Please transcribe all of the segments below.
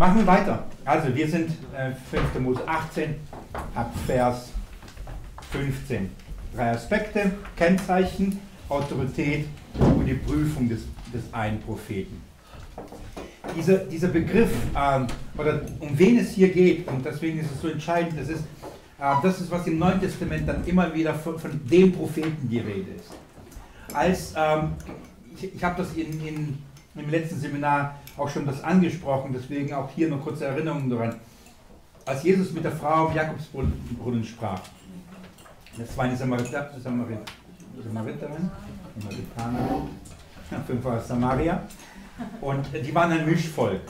Machen wir weiter. Also wir sind äh, 5. Mose 18 ab Vers 15. Drei Aspekte, Kennzeichen, Autorität und die Prüfung des, des einen Propheten. Dieser, dieser Begriff, ähm, oder um wen es hier geht, und deswegen ist es so entscheidend, das ist, äh, das ist, was im Neuen Testament dann immer wieder von, von dem Propheten die Rede ist. Als, ähm, ich, ich habe das in, in, im letzten Seminar auch schon das angesprochen, deswegen auch hier noch kurze Erinnerungen daran. Als Jesus mit der Frau am Jakobsbrunnen sprach, das war eine Samariter, Samarit, Samariterin, Samaritanerin, fünf aus Samaria, und die waren ein Mischvolk.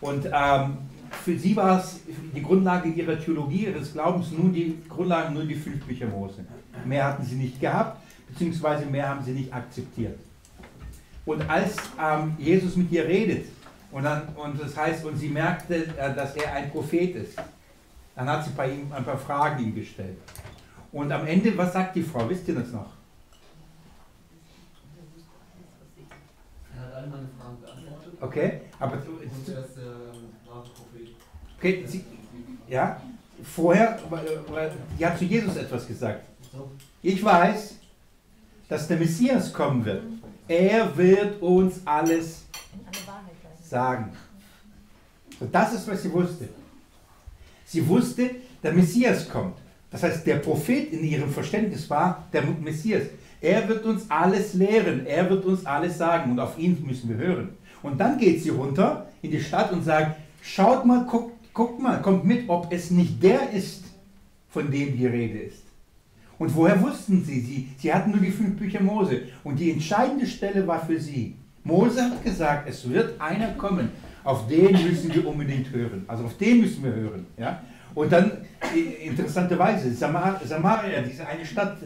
Und ähm, für sie war es die Grundlage ihrer Theologie, ihres Glaubens, nur die Grundlage, nur die fünf Bücher Mose. Mehr hatten sie nicht gehabt, beziehungsweise mehr haben sie nicht akzeptiert. Und als ähm, Jesus mit ihr redet, und, dann, und das heißt, und sie merkte, äh, dass er ein Prophet ist, dann hat sie bei ihm ein paar Fragen ihm gestellt. Und am Ende, was sagt die Frau? Wisst ihr das noch? Er hat all meine Fragen. Okay, aber er Prophet. okay, sie, ja, vorher, die hat zu Jesus etwas gesagt. Ich weiß, dass der Messias kommen wird. Er wird uns alles sagen. Und das ist, was sie wusste. Sie wusste, der Messias kommt. Das heißt, der Prophet in ihrem Verständnis war der Messias. Er wird uns alles lehren, er wird uns alles sagen und auf ihn müssen wir hören. Und dann geht sie runter in die Stadt und sagt, schaut mal, guckt, guckt mal, kommt mit, ob es nicht der ist, von dem die Rede ist. Und woher wussten sie? sie? Sie hatten nur die fünf Bücher Mose. Und die entscheidende Stelle war für sie. Mose hat gesagt, es wird einer kommen, auf den müssen wir unbedingt hören. Also auf den müssen wir hören. Ja? Und dann, i- interessanterweise, Samar Samaria, diese eine Stadt,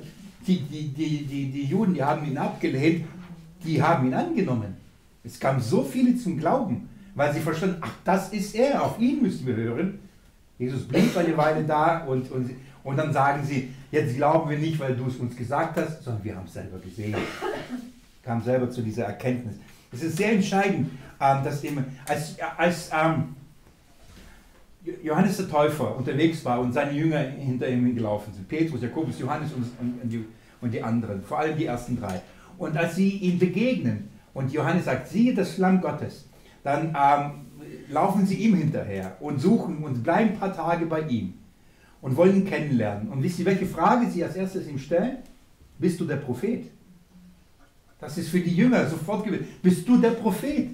die, die, die, die, die Juden, die haben ihn abgelehnt, die haben ihn angenommen. Es kamen so viele zum Glauben, weil sie verstanden, ach, das ist er, auf ihn müssen wir hören. Jesus blieb eine Weile da und, und, und dann sagen sie, jetzt glauben wir nicht, weil du es uns gesagt hast, sondern wir haben es selber gesehen. Kamen selber zu dieser Erkenntnis. Es ist sehr entscheidend, ähm, dass eben, als, als ähm, Johannes der Täufer unterwegs war und seine Jünger hinter ihm gelaufen sind, Petrus, Jakobus, Johannes und, und, die, und die anderen, vor allem die ersten drei. Und als sie ihm begegnen und Johannes sagt, siehe das Lamm Gottes, dann ähm, laufen sie ihm hinterher und suchen und bleiben ein paar Tage bei ihm und wollen ihn kennenlernen. Und wisst ihr, welche Frage sie als erstes ihm stellen? Bist du der Prophet? Das ist für die Jünger sofort gewesen. Bist du der Prophet?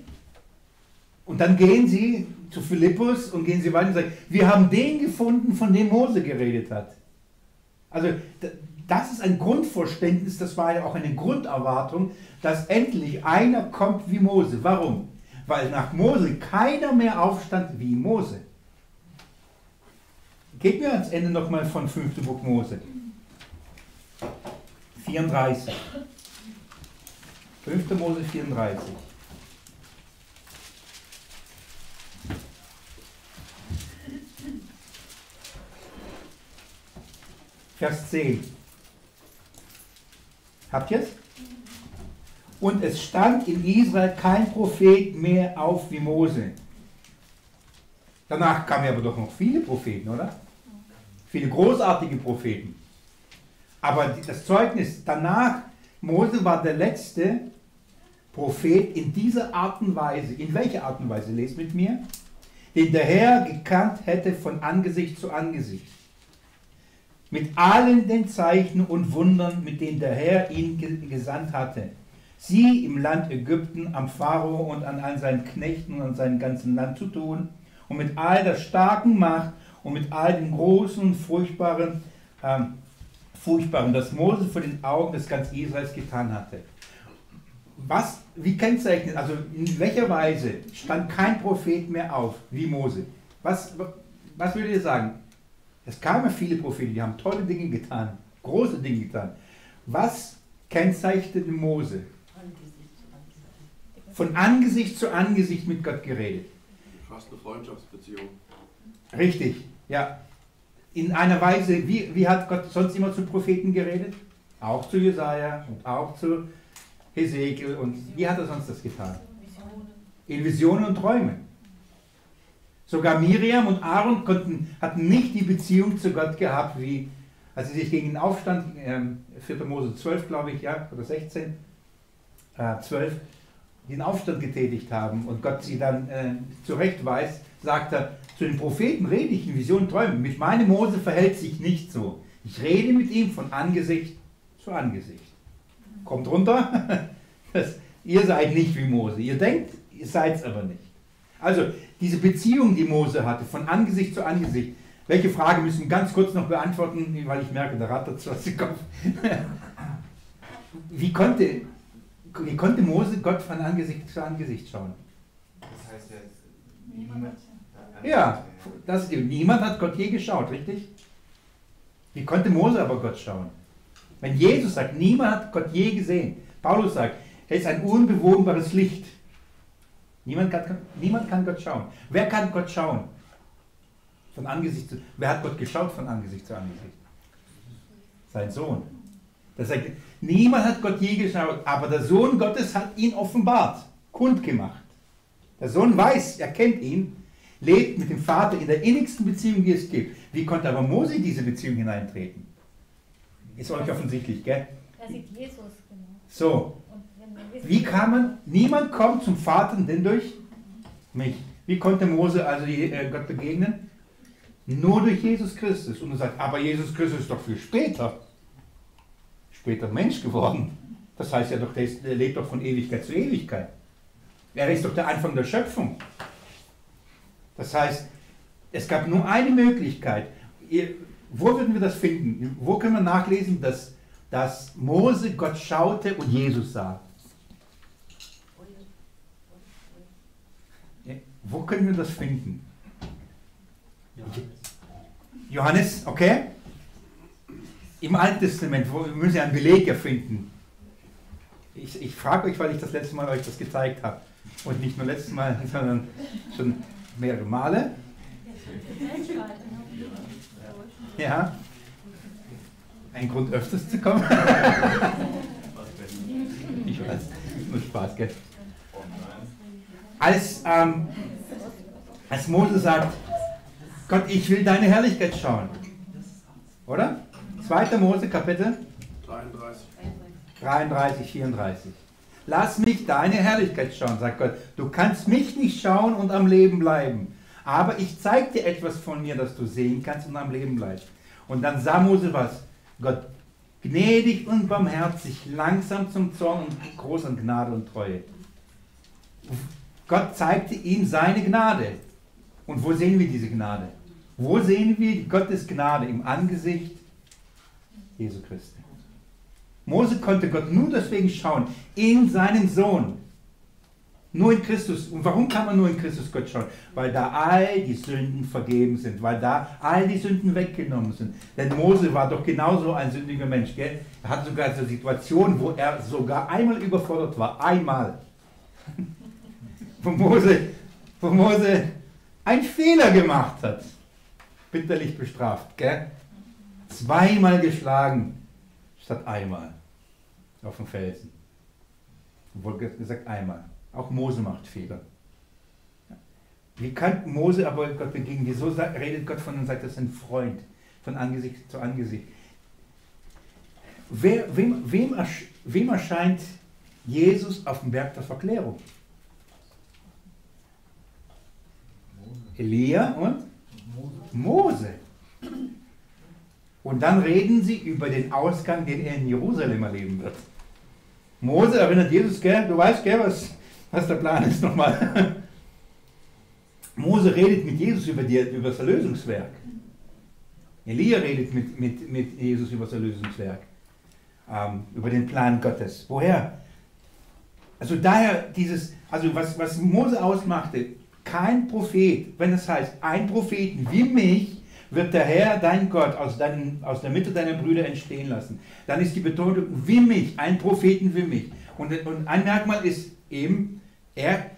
Und dann gehen sie zu Philippus und gehen sie weiter und sagen, wir haben den gefunden, von dem Mose geredet hat. Also das ist ein Grundverständnis, das war ja auch eine Grunderwartung, dass endlich einer kommt wie Mose. Warum? Weil nach Mose keiner mehr aufstand wie Mose. Geht mir ans Ende nochmal von 5. Buch Mose. 34. 5. Mose 34. Vers 10. Habt ihr es? Und es stand in Israel kein Prophet mehr auf wie Mose. Danach kamen aber doch noch viele Propheten, oder? Viele großartige Propheten. Aber das Zeugnis danach, Mose war der letzte Prophet in dieser Art und Weise. In welcher Art und Weise? Lest mit mir. Den der Herr gekannt hätte von Angesicht zu Angesicht. Mit allen den Zeichen und Wundern, mit denen der Herr ihn ge- gesandt hatte. Sie im Land Ägypten, am Pharao und an all seinen Knechten und an seinem ganzen Land zu tun. Und mit all der starken Macht und mit all dem großen furchtbaren, ähm, furchtbaren, das Mose vor den Augen des ganzen Israels getan hatte. Was, wie kennzeichnet, also in welcher Weise stand kein Prophet mehr auf wie Mose? Was, was würdet ihr sagen? Es kamen viele Propheten, die haben tolle Dinge getan, große Dinge getan. Was kennzeichnete Mose? Von Angesicht zu Angesicht mit Gott geredet. Fast eine Freundschaftsbeziehung. Richtig, ja. in einer Weise, wie, wie hat Gott sonst immer zu Propheten geredet? Auch zu Jesaja und auch zu Hesekiel. Und wie hat er sonst das getan? In Visionen und Träumen. Sogar Miriam und Aaron konnten, hatten nicht die Beziehung zu Gott gehabt, wie als sie sich gegen den Aufstand, äh, 4. Mose 12, glaube ich, ja, oder 16, äh, 12, den Aufstand getätigt haben und Gott sie dann äh, zurechtweist, sagt er, zu den Propheten rede ich in Visionen, Träumen. Mit meinem Mose verhält sich nicht so. Ich rede mit ihm von Angesicht zu Angesicht. Kommt runter, das, ihr seid nicht wie Mose. Ihr denkt, ihr seid es aber nicht. Also diese Beziehung, die Mose hatte, von Angesicht zu Angesicht. Welche Frage müssen wir ganz kurz noch beantworten, weil ich merke, der rattert zu aus dem Kopf. Wie konnte, wie konnte Mose Gott von Angesicht zu Angesicht schauen? Das heißt jetzt, niemand. Ja, das ist, niemand hat Gott je geschaut, richtig? Wie konnte Mose aber Gott schauen? Wenn Jesus sagt, niemand hat Gott je gesehen. Paulus sagt, er ist ein unbewohnbares Licht. Niemand kann, niemand kann Gott schauen. Wer kann Gott schauen? Von Angesicht zu, wer hat Gott geschaut von Angesicht zu Angesicht? Sein Sohn. Das sagt, niemand hat Gott je geschaut, aber der Sohn Gottes hat ihn offenbart, kundgemacht. Der Sohn weiß, er kennt ihn, lebt mit dem Vater in der innigsten Beziehung, die es gibt. Wie konnte aber Mose in diese Beziehung hineintreten? Ist euch offensichtlich, gell? Er sieht Jesus, genau. So. Wie kann man, niemand kommt zum Vater denn durch mich. Wie konnte Mose also äh, Gott begegnen? Nur durch Jesus Christus. Und er sagt, aber Jesus Christus ist doch viel später. Später Mensch geworden. Das heißt ja doch, der, lebt doch von Ewigkeit zu Ewigkeit. Er ist doch der Anfang der Schöpfung. Das heißt, es gab nur eine Möglichkeit. Wo würden wir das finden? Wo können wir nachlesen, dass, dass Mose Gott schaute und Jesus sah? Wo können wir das finden? Johannes, okay? Im Alten Testament, wo wir müssen ja einen Beleg erfinden. Ich, ich frage euch, weil ich das letzte Mal euch das gezeigt habe. Und nicht nur letztes Mal, sondern schon mehrere Male. Ja. Ein Grund öfters zu kommen. ich weiß, nur Spaß, gell? Als, ähm, als Mose sagt, Gott, ich will deine Herrlichkeit schauen. Oder? 2. Mose, Kapitel 33. 33, 34. Lass mich deine Herrlichkeit schauen, sagt Gott. Du kannst mich nicht schauen und am Leben bleiben. Aber ich zeige dir etwas von mir, das du sehen kannst und am Leben bleibst. Und dann sah Mose was. Gott, gnädig und barmherzig, langsam zum Zorn und groß an Gnade und Treue. Gott zeigte ihm seine Gnade. Und wo sehen wir diese Gnade? Wo sehen wir Gottes Gnade? Im Angesicht Jesu Christi. Mose konnte Gott nur deswegen schauen, in seinen Sohn. Nur in Christus. Und warum kann man nur in Christus Gott schauen? Weil da all die Sünden vergeben sind, weil da all die Sünden weggenommen sind. Denn Mose war doch genauso ein sündiger Mensch. Gell? Er hatte sogar so Situationen, wo er sogar einmal überfordert war. Einmal. Wo, Mose, wo Mose einen Fehler gemacht hat. Bitterlich bestraft. Gell? Zweimal geschlagen statt einmal auf dem Felsen. Wurde gesagt einmal. Auch Mose macht Fehler. Wie kann Mose aber Gott begegnen? Wieso redet Gott von und sagt, das ist ein Freund von Angesicht zu Angesicht? Wer, wem, wem erscheint Jesus auf dem Berg der Verklärung? Elia und Mose. Und dann reden sie über den Ausgang, den er in Jerusalem erleben wird. Mose erinnert Jesus, gell? du weißt, gell, was, was der Plan ist nochmal. Mose redet mit Jesus über, die, über das Erlösungswerk. Elia redet mit, mit, mit Jesus über das Erlösungswerk. Ähm, über den Plan Gottes. Woher? Also daher dieses, also was, was Mose ausmachte, kein Prophet, wenn es heißt, ein Propheten wie mich wird der Herr, dein Gott, aus, deinen, aus der Mitte deiner Brüder entstehen lassen. Dann ist die Betonung wie mich, ein Propheten wie mich. Und, und ein Merkmal ist eben, er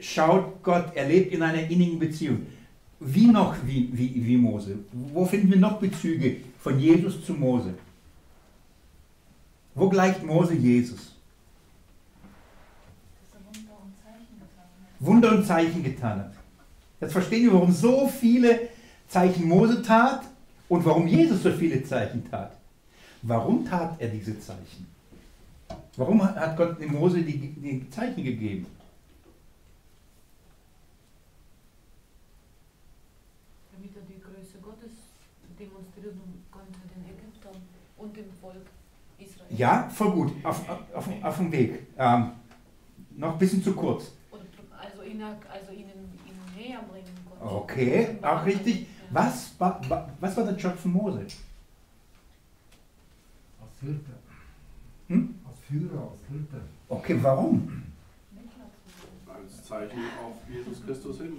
schaut Gott, er lebt in einer innigen Beziehung. wie noch wie, wie, wie Mose? Wo finden wir noch Bezüge von Jesus zu Mose? Wo gleicht Mose Jesus? Wunder und Zeichen getan hat. Jetzt verstehen wir, warum so viele Zeichen Mose tat und warum Jesus so viele Zeichen tat. Warum tat er diese Zeichen? Warum hat Gott dem Mose die, die Zeichen gegeben? Damit er die Größe Gottes demonstrieren konnte den Ägyptern und dem Volk Israel. Ja, voll gut, auf, auf, auf dem Weg. Ähm, noch ein bisschen zu kurz. Und also, ihn, also ihnen, ihnen näher bringen konnte. Okay, auch richtig. Was war, was war der Job von Mose? Als Hirte. Hm? Als Führer, als Hirte. Okay, warum? Als Zeichen auf Jesus Christus hin.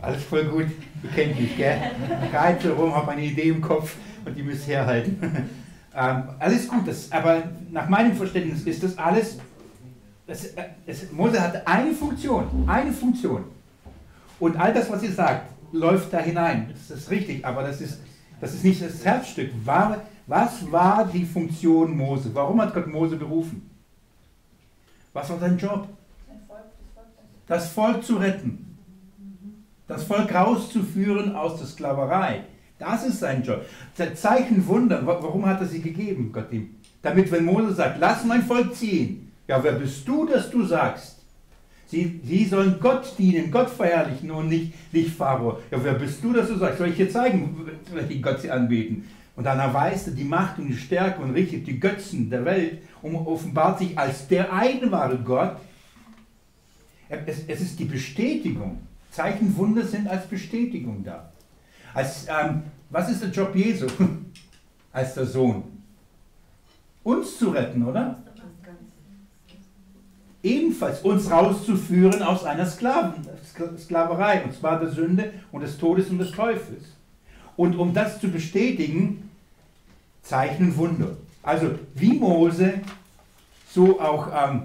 Alles voll gut. Ihr kennt mich, gell? Reite rum, habe eine Idee im Kopf und die müsst herhalten. ähm, alles gut, das, aber nach meinem Verständnis ist das alles. Das, das, Mose hatte eine Funktion, eine Funktion. Und all das, was ihr sagt, läuft da hinein. Das ist richtig, aber das ist, das ist nicht das Herzstück. War, was war die Funktion Mose? Warum hat Gott Mose berufen? Was war sein Job? Das Volk zu retten. Das Volk rauszuführen aus der Sklaverei. Das ist sein Job. Zeichen, Wunder, warum hat er sie gegeben, Gott ihm? Damit, wenn Mose sagt, lass mein Volk ziehen. Ja, wer bist du, dass du sagst? Sie, sie sollen Gott dienen, Gott verherrlichen und nicht, nicht Pharao. Ja, wer bist du, dass du sagst, soll ich dir zeigen, welchen Gott sie anbeten? Und dann erweist er die Macht und die Stärke und richtet die Götzen der Welt und offenbart sich als der eine wahre Gott. Es, es ist die Bestätigung. Zeichen, Wunder sind als Bestätigung da. Als, ähm, was ist der Job Jesu als der Sohn? Uns zu retten, oder? Ebenfalls uns rauszuführen aus einer Sklaven, Sklaverei, und zwar der Sünde und des Todes und des Teufels. Und um das zu bestätigen, Zeichen Wunder. Also wie Mose, so auch ähm,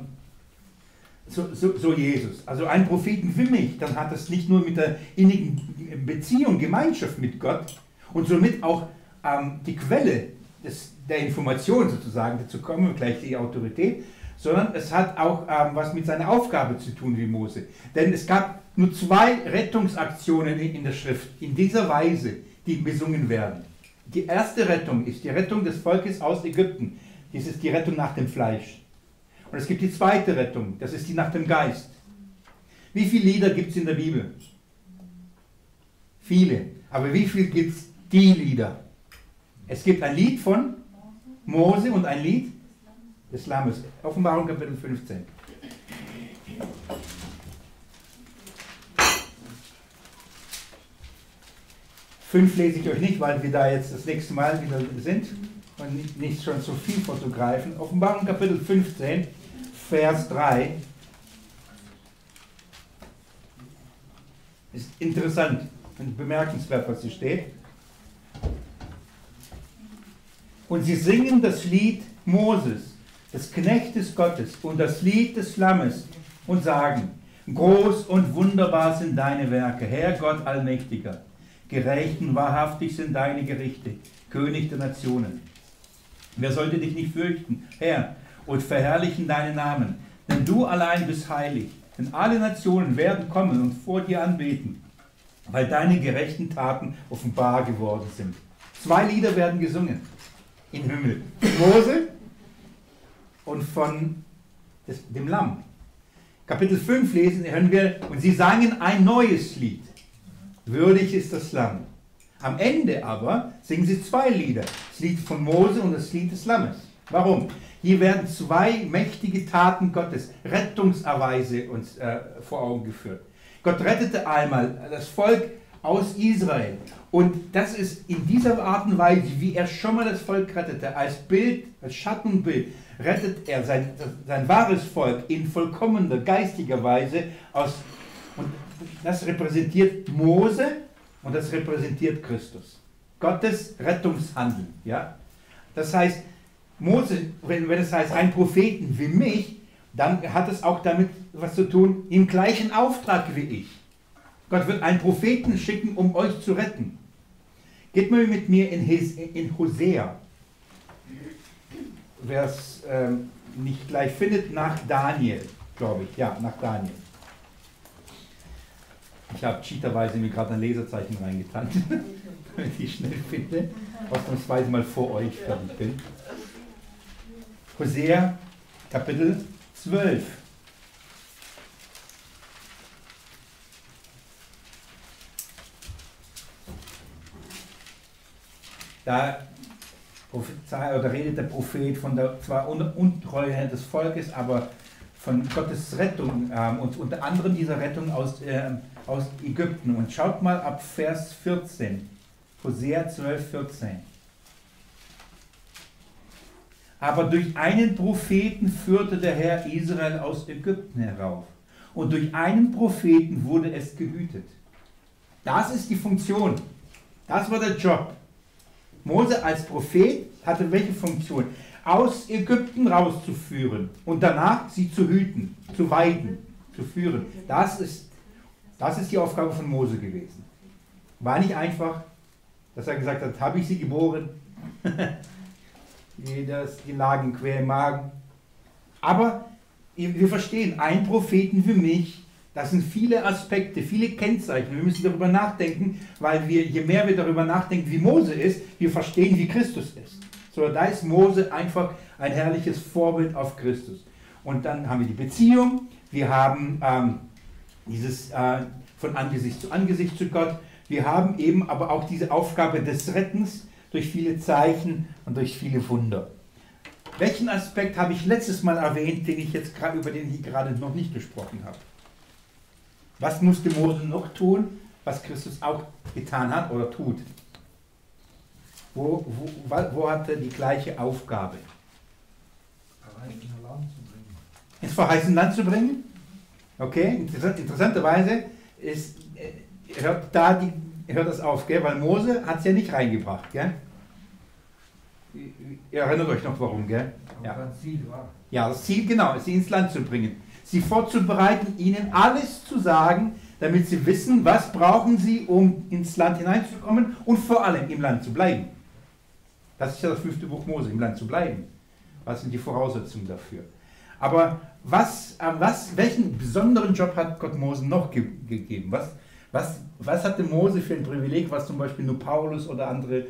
so, so, so, Jesus. Also ein Propheten wie mich, dann hat das nicht nur mit der innigen Beziehung, Gemeinschaft mit Gott und somit auch ähm, die Quelle des, der Information sozusagen, dazu kommen wir gleich die Autorität, sondern es hat auch ähm, was mit seiner Aufgabe zu tun wie Mose. Denn es gab nur zwei Rettungsaktionen in der Schrift, in dieser Weise, die besungen werden. Die erste Rettung ist die Rettung des Volkes aus Ägypten. Dies ist die Rettung nach dem Fleisch. Und es gibt die zweite Rettung, das ist die nach dem Geist. Wie viele Lieder gibt es in der Bibel? Viele. Aber wie viele gibt es die Lieder? Es gibt ein Lied von Mose und ein Lied des Lammes. Offenbarung Kapitel 15. Fünf lese ich euch nicht, weil wir da jetzt das nächste Mal wieder sind und nicht, nicht schon zu viel vorzugreifen. Offenbarung Kapitel 15, Vers 3. Ist interessant und bemerkenswert, was hier steht. Und sie singen das Lied Moses, des Knechtes Gottes und das Lied des Lammes und sagen, groß und wunderbar sind deine Werke, Herr Gott Allmächtiger. Gerecht und wahrhaftig sind deine Gerichte, König der Nationen. Wer sollte dich nicht fürchten, Herr, und verherrlichen deinen Namen? Denn du allein bist heilig. Denn alle Nationen werden kommen und vor dir anbeten, weil deine gerechten Taten offenbar geworden sind. Zwei Lieder werden gesungen im Himmel. Mose und von dem Lamm. Kapitel 5 lesen, hören wir, und sie sangen ein neues Lied. Würdig ist das Lamm. Am Ende aber singen sie zwei Lieder. Das Lied von Mose und das Lied des Lammes. Warum? Hier werden zwei mächtige Taten Gottes, Rettungserweise uns äh, vor Augen geführt. Gott rettete einmal das Volk aus Israel. Und das ist in dieser Art und Weise, wie er schon mal das Volk rettete, als Bild, als Schattenbild, rettet er sein, sein wahres Volk in vollkommener geistiger Weise aus. Und das repräsentiert Mose und das repräsentiert Christus. Gottes Rettungshandeln. Ja? Das heißt, Mose, wenn, wenn es heißt, ein Propheten wie mich, dann hat es auch damit was zu tun, im gleichen Auftrag wie ich. Gott wird einen Propheten schicken, um euch zu retten. Geht mal mit mir in, Hosea. Wer es ähm, nicht gleich findet, nach Daniel, glaube ich. Ja, nach Daniel. Ich habe cheaterweise mir gerade ein Leserzeichen reingetan, wenn ich schnell finde. Ausnahmsweise mal vor euch fertig bin. Hosea, Kapitel 12. Da prophezei, oder redet der Prophet von der zwar Untreue des Volkes, aber von Gottes Rettung ähm, und unter anderem dieser Rettung aus, äh, aus Ägypten. Und schaut mal ab Vers 14, Hosea 12, 14. Aber durch einen Propheten führte der Herr Israel aus Ägypten herauf. Und durch einen Propheten wurde es gehütet. Das ist die Funktion. Das war der Job. Mose als Prophet hatte welche Funktion? Aus Ägypten rauszuführen und danach sie zu hüten, zu weiden, zu führen. Das ist, das ist die Aufgabe von Mose gewesen. War nicht einfach, dass er gesagt hat, habe ich sie geboren? die, lagen quer im Magen. Aber wir verstehen, ein Propheten für mich, das sind viele Aspekte, viele Kennzeichen. Wir müssen darüber nachdenken, weil wir, je mehr wir darüber nachdenken, wie Mose ist, wir verstehen, wie Christus ist. So, da ist Mose einfach ein herrliches Vorbild auf Christus. Und dann haben wir die Beziehung, wir haben ähm, dieses äh, von Angesicht zu Angesicht zu Gott, wir haben eben aber auch diese Aufgabe des Rettens durch viele Zeichen und durch viele Wunder. Welchen Aspekt habe ich letztes Mal erwähnt, den ich jetzt über den ich gerade noch nicht gesprochen habe? Was musste Mose noch tun, was Christus auch getan hat oder tut? Wo, wo, wo hat er die gleiche Aufgabe? Ins verheißene Land zu bringen? Okay, interessant, interessanterweise ist, äh, hört, da die, hört das auf, gell? weil Mose hat es ja nicht reingebracht. Gell? Ihr erinnert euch noch warum, gell? Ja. Das Ziel war. Ja, das Ziel, genau, sie ins Land zu bringen. Sie vorzubereiten, ihnen alles zu sagen, damit sie wissen, was brauchen sie, um ins Land hineinzukommen und vor allem im Land zu bleiben. Das ist ja das fünfte Buch Mose, im Land zu bleiben. Was sind die Voraussetzungen dafür? Aber was, was, welchen besonderen Job hat Gott Mose noch ge gegeben? Was, was, was hatte Mose für ein Privileg, was zum Beispiel nur Paulus oder andere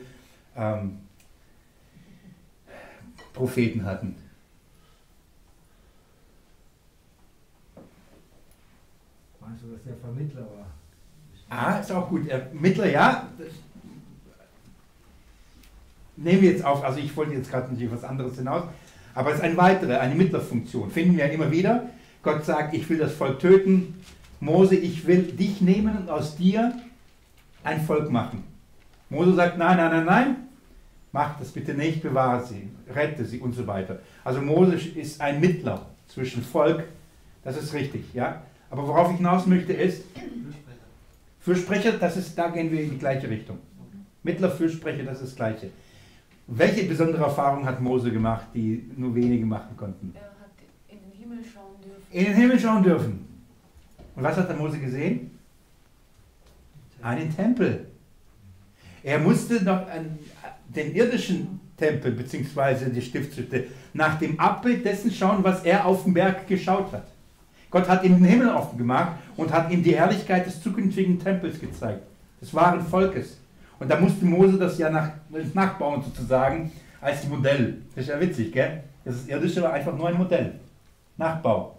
ähm, Propheten hatten? Du, dass der Vermittler war? Ah, ist auch gut. Mittler, ja, nehmen wir jetzt auf, also ich wollte jetzt gerade natürlich was anderes hinaus, aber es ist eine weitere, eine Mittlerfunktion. Finden wir immer wieder. Gott sagt, ich will das Volk töten. Mose, ich will dich nehmen und aus dir ein Volk machen. Mose sagt, nein, nein, nein, nein, mach das bitte nicht, bewahre sie, rette sie und so weiter. Also Mose ist ein Mittler zwischen Volk, das ist richtig, ja. Aber worauf ich hinaus möchte ist, Fürsprecher, das ist, da gehen wir in die gleiche Richtung. Mittler, Fürsprecher, das ist das Gleiche. Welche besondere Erfahrung hat Mose gemacht, die nur wenige machen konnten? Er hat in den Himmel schauen dürfen. In den Himmel schauen dürfen. Und was hat der Mose gesehen? Einen Tempel. Er musste noch an den irdischen Tempel bzw. die Stiftshütte nach dem Abbild dessen schauen, was er auf dem Berg geschaut hat. Gott hat ihm den Himmel offen gemacht und hat ihm die Herrlichkeit des zukünftigen Tempels gezeigt, des wahren Volkes. Und da musste Mose das ja nach, nachbauen sozusagen als Modell. Das ist ja witzig, gell? Das ist irdische war einfach nur ein Modell. Nachbau.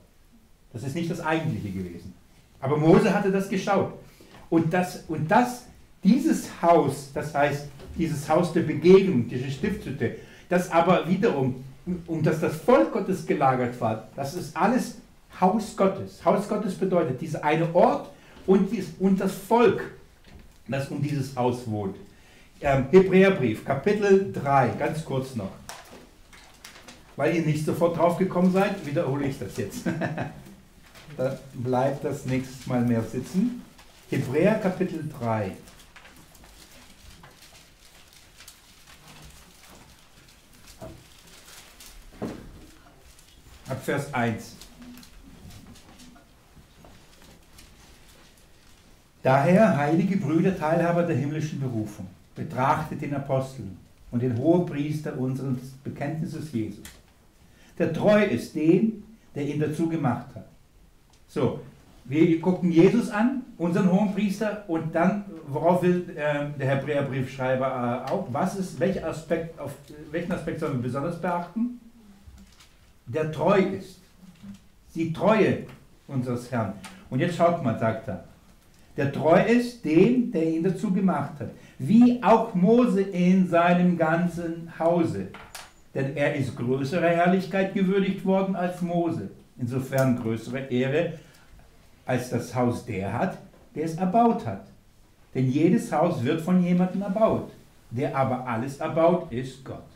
Das ist nicht das eigentliche gewesen. Aber Mose hatte das geschaut. Und das, und das, dieses Haus, das heißt, dieses Haus der Begegnung, diese Stiftshütte, das aber wiederum, um das das Volk Gottes gelagert war, das ist alles Haus Gottes. Haus Gottes bedeutet dieser eine Ort und, dies, und das Volk das um dieses Haus wohnt. Ähm, Hebräerbrief, Kapitel 3, ganz kurz noch. Weil ihr nicht sofort drauf gekommen seid, wiederhole ich das jetzt. Dann bleibt das nächstes Mal mehr sitzen. Hebräer Kapitel 3. Ab Vers 1. Daher, heilige Brüder, Teilhaber der himmlischen Berufung, betrachtet den Aposteln und den Hohepriester unseres Bekenntnisses Jesus, der treu ist dem, der ihn dazu gemacht hat. So, wir gucken Jesus an, unseren Hohenpriester, und dann, worauf will äh, der Hebräerbriefschreiber äh, auch, was ist, welcher Aspekt, auf welchen Aspekt sollen wir besonders beachten? Der treu ist. Die Treue unseres Herrn. Und jetzt schaut mal, sagt er, der treu ist dem, der ihn dazu gemacht hat. Wie auch Mose in seinem ganzen Hause. Denn er ist größere Herrlichkeit gewürdigt worden als Mose. Insofern größere Ehre als das Haus der hat, der es erbaut hat. Denn jedes Haus wird von jemandem erbaut. Der aber alles erbaut, ist Gott.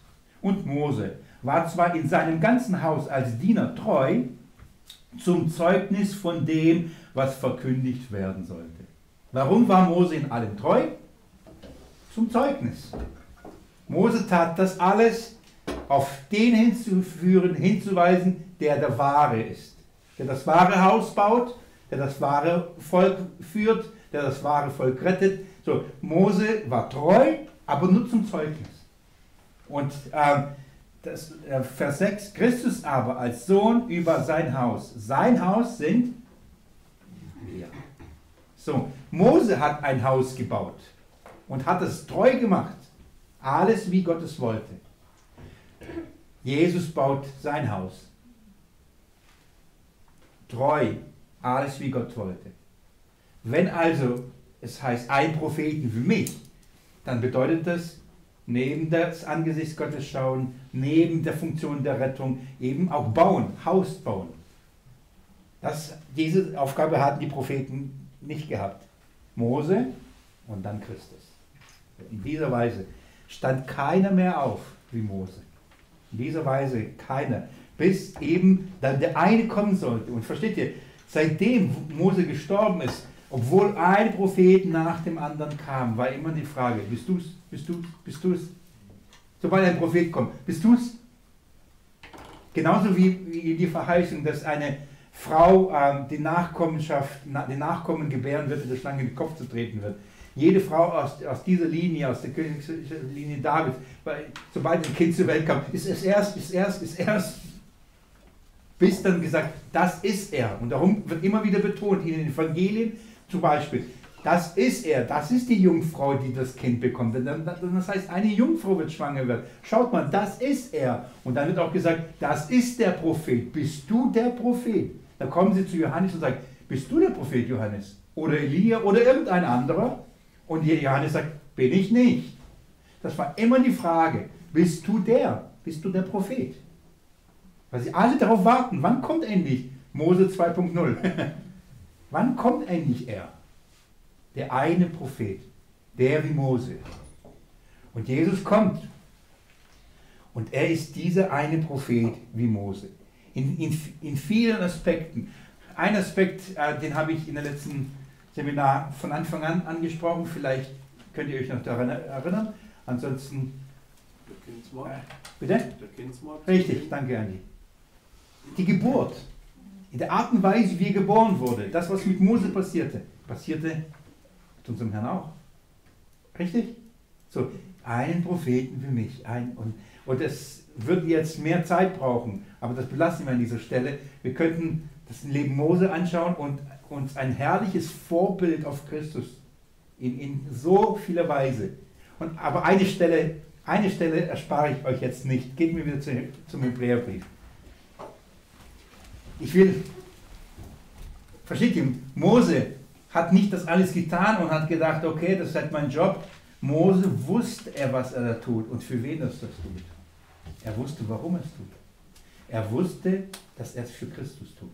Und Mose war zwar in seinem ganzen Haus als Diener treu, zum Zeugnis von dem, was verkündigt werden sollte. Warum war Mose in allem treu? Zum Zeugnis. Mose tat das alles, auf den hinzuführen, hinzuweisen, der der Wahre ist. Der das wahre Haus baut, der das wahre Volk führt, der das wahre Volk rettet. So, Mose war treu, aber nur zum Zeugnis. Und äh, das, äh, Vers 6, Christus aber als Sohn über sein Haus. Sein Haus sind. So, Mose hat ein Haus gebaut und hat es treu gemacht. Alles wie Gott es wollte. Jesus baut sein Haus. Treu, alles wie Gott wollte. Wenn also es heißt ein Propheten wie mich, dann bedeutet das neben das Angesicht Gottes schauen, neben der Funktion der Rettung eben auch bauen, Haus bauen. Das, diese Aufgabe hatten die Propheten nicht gehabt. Mose und dann Christus. In dieser Weise stand keiner mehr auf wie Mose. In dieser Weise keiner. Bis eben dann der eine kommen sollte. Und versteht ihr, seitdem Mose gestorben ist, obwohl ein Prophet nach dem anderen kam, war immer die Frage, bist du es, bist du bist du es? Sobald ein Prophet kommt, bist du es? Genauso wie die Verheißung, dass eine Frau äh, die Nachkommenschaft, na, den Nachkommen gebären wird, der Schlange in den Kopf zu treten wird. Jede Frau aus, aus dieser Linie, aus der Königslinie Davids, weil, sobald ein Kind zur Welt kam, ist es erst, ist erst, ist erst, bis dann gesagt, das ist er. Und darum wird immer wieder betont in den Evangelien zum Beispiel, das ist er, das ist die Jungfrau, die das Kind bekommt. Das heißt, eine Jungfrau wird schwanger wird. Schaut mal, das ist er. Und dann wird auch gesagt, das ist der Prophet. Bist du der Prophet? Da kommen sie zu Johannes und sagen, bist du der Prophet Johannes? Oder Elia oder irgendein anderer? Und Johannes sagt, bin ich nicht. Das war immer die Frage, bist du der? Bist du der Prophet? Weil sie alle darauf warten, wann kommt endlich Mose 2.0? wann kommt endlich er? Der eine Prophet, der wie Mose. Und Jesus kommt. Und er ist dieser eine Prophet wie Mose in, in, in vielen Aspekten. Ein Aspekt, äh, den habe ich in der letzten Seminar von Anfang an angesprochen, vielleicht könnt ihr euch noch daran erinnern. Ansonsten. Der Kindsmord. Äh, bitte? Der Kindsmord. Richtig, danke Andi. Die Geburt. In der Art und Weise, wie er geboren wurde, das, was mit Mose passierte, passierte mit unserem Herrn auch. Richtig? So, einen Propheten für mich. Ein, und, und es wird jetzt mehr Zeit brauchen, aber das belassen wir an dieser Stelle. Wir könnten das Leben Mose anschauen und uns ein herrliches Vorbild auf Christus in, in so vieler Weise. Und, aber eine Stelle, eine Stelle erspare ich euch jetzt nicht. Geht mir wieder zu, zum Hebräerbrief. Ich will, versteht ihr, Mose hat nicht das alles getan und hat gedacht, okay, das ist halt mein Job. Mose wusste er, was er da tut und für wen er das tut. Er wusste, warum er es tut. Er wusste, dass er es für Christus tut.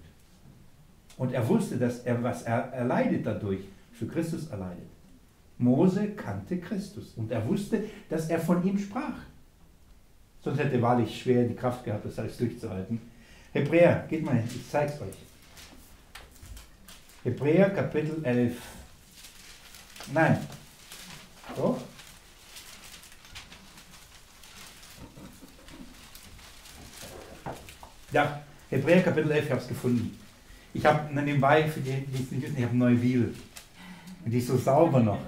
Und er wusste, dass er, was er erleidet dadurch, für Christus erleidet. Mose kannte Christus und er wusste, dass er von ihm sprach. Sonst hätte wahrlich schwer die Kraft gehabt, das alles durchzuhalten. Hebräer, geht mal, ich zeige es euch. Hebräer Kapitel 11. Nein. Doch? Ja, Hebräer Kapitel 11, ich habe es gefunden. Ich habe nebenbei, für die, die es nicht wissen, ich habe Neuwiel. Und die ist so sauber noch.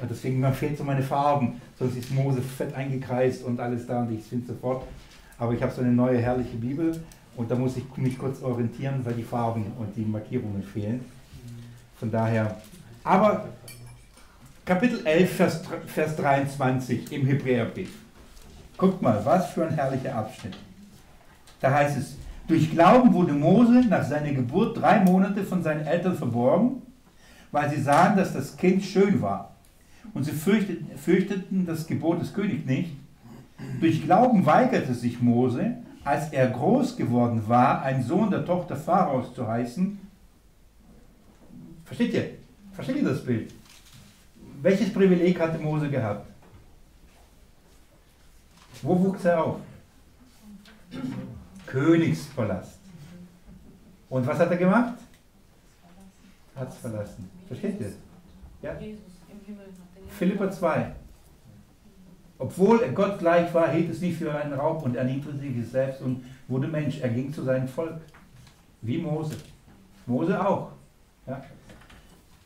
Und deswegen mir fehlt so meine Farben. Sonst ist Mose fett eingekreist und alles da und ich finde sofort. Aber ich habe so eine neue herrliche Bibel und da muss ich mich kurz orientieren, weil die Farben und die Markierungen fehlen. Von daher. Aber Kapitel 11, Vers, Vers 23 im Hebräerbrief. Guckt mal, was für ein herrlicher Abschnitt. Da heißt es, durch Glauben wurde Mose nach seiner Geburt drei Monate von seinen Eltern verborgen, weil sie sahen, dass das Kind schön war. Und sie fürchteten, fürchteten das Gebot des Königs nicht. Durch Glauben weigerte sich Mose, als er groß geworden war, ein Sohn der Tochter Pharaos zu heißen. Versteht ihr? Versteht ihr das Bild? Welches Privileg hatte Mose gehabt? Wo wuchs er auf? Königspalast. Und was hat er gemacht? Hat es verlassen. Versteht ihr? Ja? Philippa 2. Obwohl er Gott gleich war, hielt es nicht für einen Raub und erniedrigte sich selbst und wurde Mensch. Er ging zu seinem Volk. Wie Mose. Mose auch. Ja?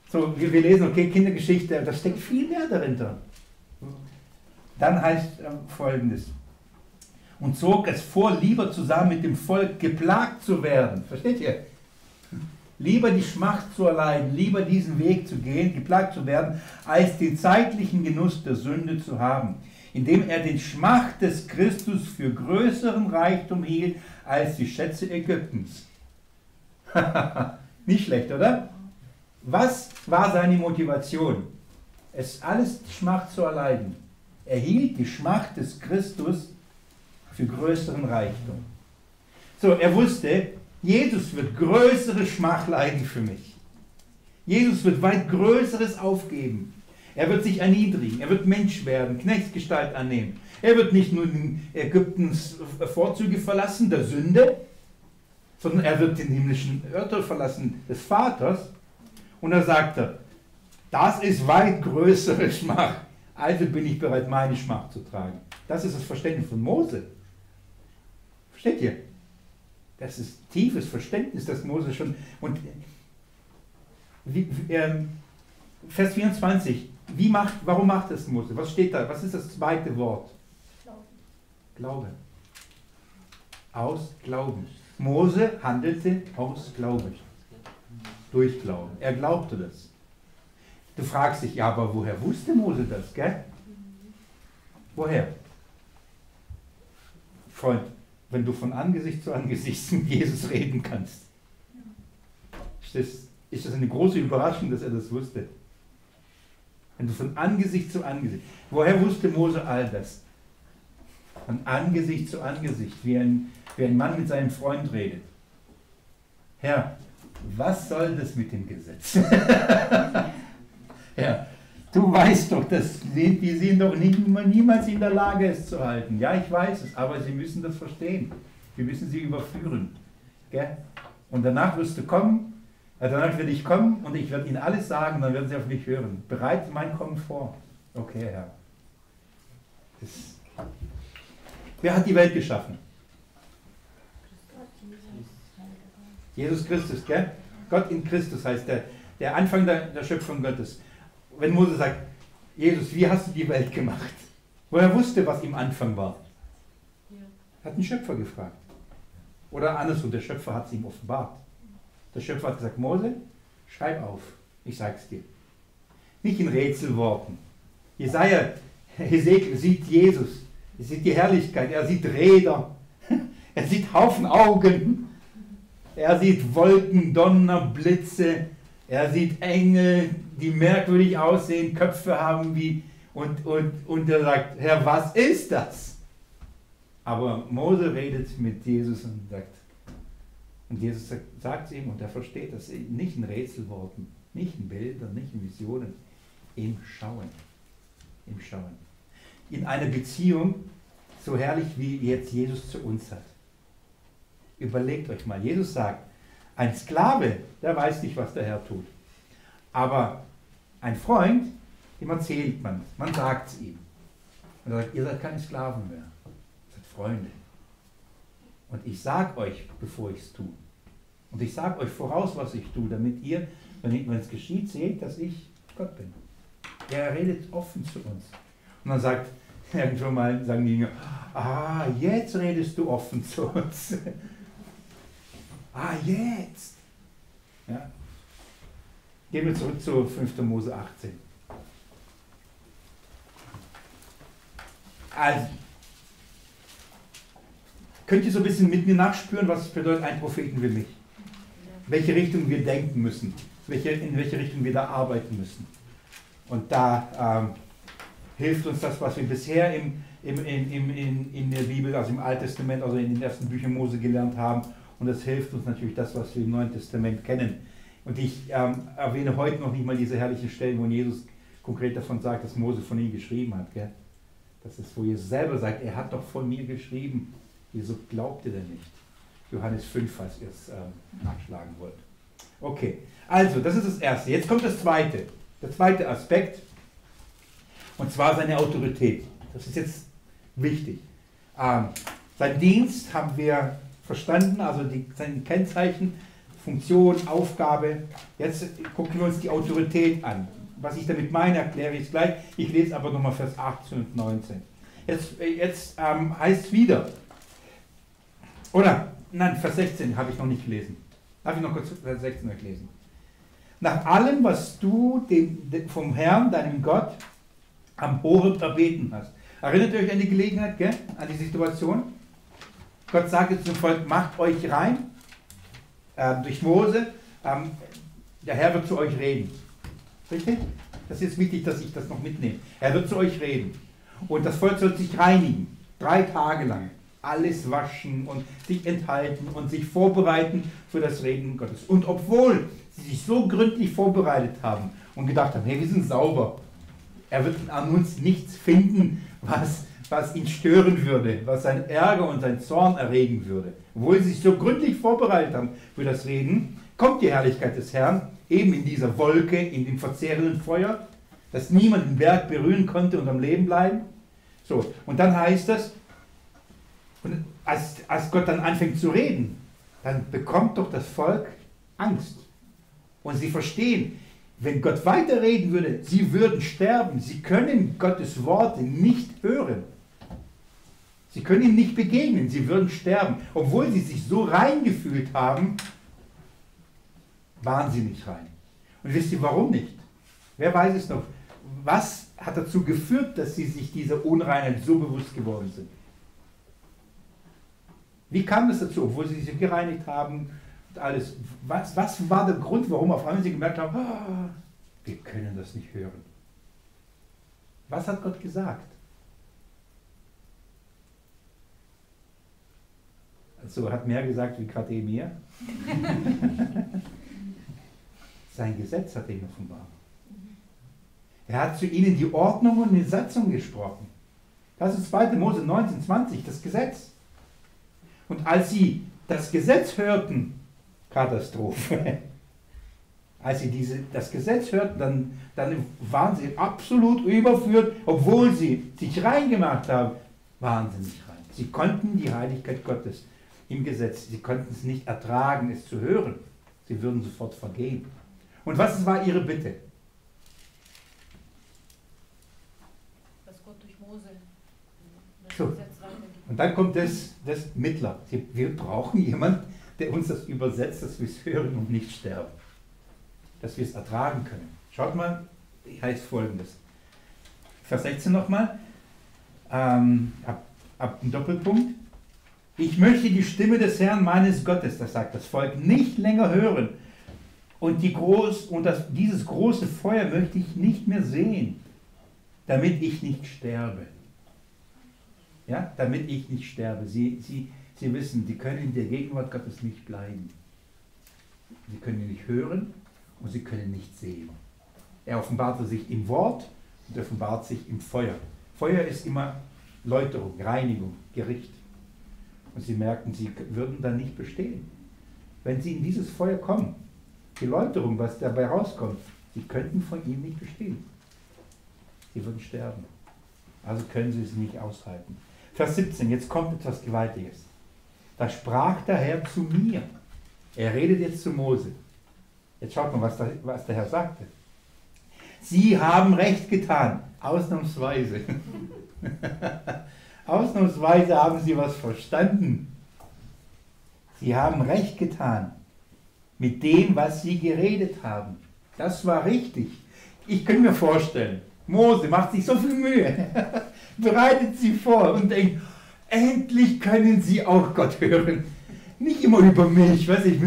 So, wir, wir lesen, okay, Kindergeschichte, da steckt viel mehr dahinter. Dann heißt äh, folgendes. Und zog es vor, lieber zusammen mit dem Volk geplagt zu werden. Versteht ihr? Lieber die Schmacht zu erleiden, lieber diesen Weg zu gehen, geplagt zu werden, als den zeitlichen Genuss der Sünde zu haben, indem er den Schmacht des Christus für größeren Reichtum hielt als die Schätze Ägyptens. Nicht schlecht, oder? Was war seine Motivation? Es alles Schmacht zu erleiden. Er hielt die Schmacht des Christus für größeren Reichtum. So, er wusste, Jesus wird größere Schmach leiden für mich. Jesus wird weit Größeres aufgeben. Er wird sich erniedrigen, er wird Mensch werden, Knechtsgestalt annehmen. Er wird nicht nur Ägyptens Vorzüge verlassen, der Sünde, sondern er wird den himmlischen Örter verlassen des Vaters. Und er sagte, das ist weit größere Schmach, also bin ich bereit, meine Schmach zu tragen. Das ist das Verständnis von Mose. Versteht ihr? Das ist tiefes Verständnis, das Mose schon. Und wie, ähm, Vers 24, wie macht, warum macht das Mose? Was steht da? Was ist das zweite Wort? Glaube. Aus Glauben. Mose handelte aus Glauben. Durch Glauben. Er glaubte das. Du fragst dich, ja, aber woher wusste Mose das, gell? Woher? Freund, wenn du von Angesicht zu Angesicht mit Jesus reden kannst. Ist das, eine große Überraschung, dass er das wusste? Wenn du von Angesicht zu Angesicht. Woher wusste Mose all das? Von Angesicht zu Angesicht, wie ein, wie ein Mann mit seinem Freund redet. Herr, was soll das mit dem Gesetz? ja, du weißt doch, dass die, die sind doch nicht, niemals in der Lage, es zu halten. Ja, ich weiß es, aber sie müssen das verstehen. Wir müssen sie überführen. Gell? Und danach wirst du kommen, äh, danach werde ich kommen und ich werde ihnen alles sagen, dann werden sie auf mich hören. Bereite mein Kommen vor. Okay, Herr. Das, wer hat die Welt geschaffen? Jesus Christus, gell? Gott in Christus heißt der, der Anfang der, der Schöpfung Gottes. Wenn Mose sagt, Jesus, wie hast du die Welt gemacht? Woher wusste, was im Anfang war? Ja. Hat einen Schöpfer gefragt. Oder andersrum, der Schöpfer hat es ihm offenbart. Der Schöpfer hat gesagt, Mose, schreib auf, ich sag's dir. Nicht in Rätselworten. Jesaja, Hesekiel sieht Jesus, er sieht die Herrlichkeit, er sieht Räder, er sieht Haufen Augen, er sieht Wolken, Donner, Blitze, er sieht Engel, die merkwürdig aussehen, Köpfe haben wie, und, und, und er sagt, Herr, was ist das? Aber Mose redet mit Jesus und sagt, und Jesus sagt es ihm und er versteht das nicht in Rätselworten, nicht in Bildern, nicht in Visionen, im Schauen. Im Schauen. In einer Beziehung, so herrlich wie jetzt Jesus zu uns hat. Überlegt euch mal, Jesus sagt, ein Sklave, der weiß nicht, was der Herr tut. Aber ein Freund, dem erzählt man, man sagt es ihm. Und er sagt, ihr seid keine Sklaven mehr, ihr seid Freunde. Und ich sage euch, bevor ich es tue. Und ich sage euch voraus, was ich tue, damit ihr, wenn es geschieht, seht, dass ich Gott bin. Er redet offen zu uns. Und dann sagt irgendwann mal, sagen die Jünger, ah, jetzt redest du offen zu uns. ah, jetzt. Ja. Gehen wir zurück zu 5. Mose 18. Also, könnt ihr so ein bisschen mit mir nachspüren, was es bedeutet, ein Propheten wie mich? Welche Richtung wir denken müssen, welche, in welche Richtung wir da arbeiten müssen. Und da ähm, hilft uns das, was wir bisher im, im, im, im, in, der Bibel, also im Alten Testament, also in den ersten Büchern Mose gelernt haben. Und das hilft uns natürlich das, was wir im Neuen Testament kennen. Und ich ähm, erwähne heute noch nicht mal diese herrlichen Stellen, wo Jesus konkret davon sagt, dass Mose von ihm geschrieben hat. Gell? Das ist, wo Jesus selber sagt, er hat doch von mir geschrieben. Wieso glaubt ihr denn nicht? Johannes 5, falls ihr es ähm, nachschlagen wollt. Okay, also das ist das Erste. Jetzt kommt das Zweite. Der zweite Aspekt. Und zwar seine Autorität. Das ist jetzt wichtig. Ähm, sein Dienst haben wir verstanden, also die, seine Kennzeichen Funktion, Aufgabe. Jetzt gucken wir uns die Autorität an. Was ich damit meine, erkläre ich gleich. Ich lese aber nochmal Vers 18 und 19. Jetzt, jetzt ähm, heißt es wieder, oder, nein, Vers 16 habe ich noch nicht gelesen. Darf ich noch kurz Vers 16 lesen? Nach allem, was du dem, dem, vom Herrn, deinem Gott, am Horeb erbeten hast. Erinnert ihr euch an die Gelegenheit, gell? an die Situation? Gott sagte zum Volk, macht euch rein äh, durch Mose, ähm, der Herr wird zu euch reden. Richtig? Das ist wichtig, dass ich das noch mitnehme. Er wird zu euch reden. Und das Volk soll sich reinigen. Drei Tage lang. Alles waschen und sich enthalten und sich vorbereiten für das Reden Gottes. Und obwohl sie sich so gründlich vorbereitet haben und gedacht haben, hey, wir sind sauber, er wird an uns nichts finden, was, was ihn stören würde, was sein Ärger und sein Zorn erregen würde obwohl sie sich so gründlich vorbereitet haben für das Reden, kommt die Herrlichkeit des Herrn eben in dieser Wolke, in dem verzehrenden Feuer, dass niemand den Berg berühren konnte und am Leben bleiben. So, und dann heißt es, und als, als Gott dann anfängt zu reden, dann bekommt doch das Volk Angst. Und sie verstehen, wenn Gott weiterreden würde, sie würden sterben. Sie können Gottes Worte nicht hören. Sie können ihm nicht begegnen, sie würden sterben. Obwohl sie sich so rein gefühlt haben, waren sie nicht rein. Und wisst ihr warum nicht? Wer weiß es noch? Was hat dazu geführt, dass sie sich dieser Unreinheit so bewusst geworden sind? Wie kam das dazu, obwohl sie sich gereinigt haben und alles? Was, was war der Grund, warum auf einmal sie gemerkt haben, oh, wir können das nicht hören? Was hat Gott gesagt? So hat mehr gesagt wie gerade mir. Sein Gesetz hat ihn offenbart. Er hat zu ihnen die Ordnung und die Satzung gesprochen. Das ist 2. Mose 19, 20, das Gesetz. Und als sie das Gesetz hörten, Katastrophe, als sie diese, das Gesetz hörten, dann, dann waren sie absolut überführt, obwohl sie sich reingemacht haben, waren sie nicht rein. Sie konnten die Heiligkeit Gottes im Gesetz. Sie konnten es nicht ertragen, es zu hören. Sie würden sofort vergehen. Und was war ihre Bitte? Dass Gott durch Mose das so. Gesetz. Und dann kommt das, das Mittler. Wir brauchen jemanden, der uns das übersetzt, dass wir es hören und nicht sterben. Dass wir es ertragen können. Schaut mal, heißt folgendes. Vers 16 nochmal. Ähm, ab, ab dem Doppelpunkt. Ich möchte die Stimme des Herrn meines Gottes, das sagt das Volk, nicht länger hören. Und, die groß, und das, dieses große Feuer möchte ich nicht mehr sehen, damit ich nicht sterbe. Ja, damit ich nicht sterbe. Sie, sie, sie wissen, sie können in der Gegenwart Gottes nicht bleiben. Sie können ihn nicht hören und sie können nicht sehen. Er offenbarte sich im Wort und offenbart sich im Feuer. Feuer ist immer Läuterung, Reinigung, Gericht. Und sie merkten, sie würden dann nicht bestehen. Wenn sie in dieses Feuer kommen, die Läuterung, was dabei rauskommt, sie könnten von ihm nicht bestehen. Sie würden sterben. Also können sie es nicht aushalten. Vers 17, jetzt kommt etwas Gewaltiges. Da sprach der Herr zu mir. Er redet jetzt zu Mose. Jetzt schaut mal, was der, was der Herr sagte. Sie haben recht getan. Ausnahmsweise. Ausnahmsweise haben sie was verstanden. Sie haben recht getan mit dem, was sie geredet haben. Das war richtig. Ich kann mir vorstellen, Mose macht sich so viel Mühe, bereitet sie vor und denkt, endlich können sie auch Gott hören. Nicht immer über mich, weiß ich,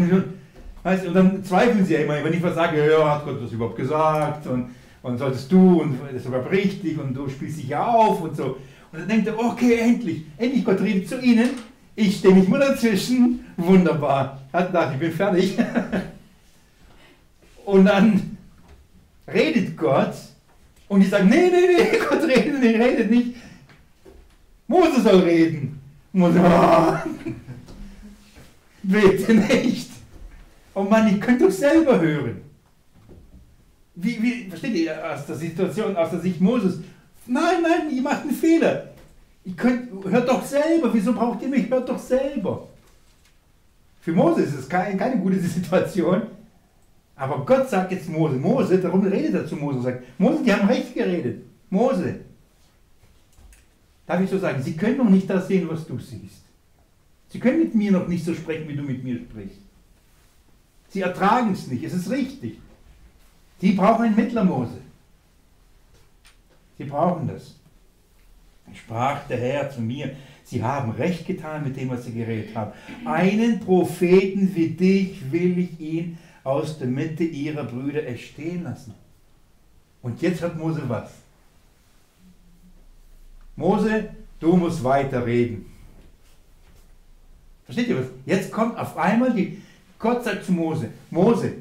weißt, und dann zweifeln sie ja immer, wenn ich was sage, ja, hat Gott das überhaupt gesagt und, und solltest du und das ist überhaupt richtig und du spielst dich ja auf und so. Und dann denkt er, okay, endlich, endlich Gott redet zu ihnen. Ich stehe nicht mehr dazwischen. Wunderbar. Hat gedacht, ich bin fertig. Und dann redet Gott und die sagen, nee, nee, nee, Gott redet nicht, redet nicht. Mose soll reden. Mose, oh, bitte nicht. Oh Mann, ich könnte doch selber hören. Wie, wie, versteht ihr, aus der Situation, aus der Sicht Moses, Nein, nein, ihr macht einen Fehler. Ihr könnt, hört doch selber. Wieso braucht ihr mich? Hört doch selber. Für Mose ist es keine, keine gute Situation. Aber Gott sagt jetzt Mose, Mose, darum redet er zu Mose und sagt, Mose, die haben recht geredet. Mose. Darf ich so sagen, sie können noch nicht das sehen, was du siehst. Sie können mit mir noch nicht so sprechen, wie du mit mir sprichst. Sie ertragen es nicht, es ist richtig. Sie brauchen einen Mittler, Mose. Sie brauchen das. Sprach der Herr zu mir, Sie haben recht getan mit dem, was Sie geredet haben. Einen Propheten wie dich will ich ihn aus der Mitte ihrer Brüder erstehen lassen. Und jetzt hat Mose was. Mose, du musst weiter reden. Versteht ihr was? Jetzt kommt auf einmal die, Gott sagt zu Mose, Mose,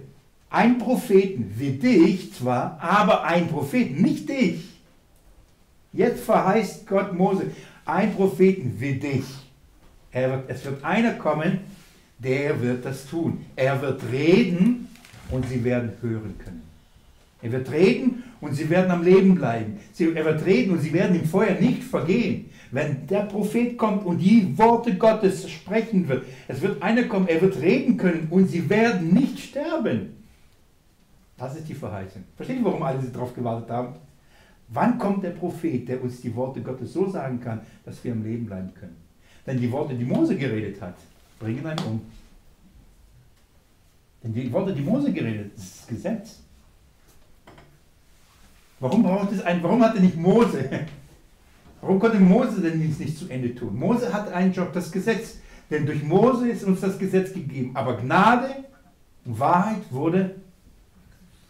ein Propheten wie dich zwar, aber ein Propheten, nicht dich. Jetzt verheißt Gott Mose, ein Propheten wie dich. Wird, es wird einer kommen, der wird das tun. Er wird reden und sie werden hören können. Er wird reden und sie werden am Leben bleiben. Sie, er wird reden und sie werden im Feuer nicht vergehen. Wenn der Prophet kommt und die Worte Gottes sprechen wird, es wird einer kommen, er wird reden können und sie werden nicht sterben. Das ist die Verheißung. Versteht ihr, warum alle darauf gewartet haben? Wann kommt der Prophet, der uns die Worte Gottes so sagen kann, dass wir am Leben bleiben können? Denn die Worte, die Mose geredet hat, bringen einen um. Denn die Worte, die Mose geredet hat, ist das Gesetz. Warum braucht es ein, warum hatte nicht Mose? Warum konnte Mose denn dies nicht zu Ende tun? Mose hat einen Job, das Gesetz. Denn durch Mose ist uns das Gesetz gegeben. Aber Gnade und Wahrheit wurde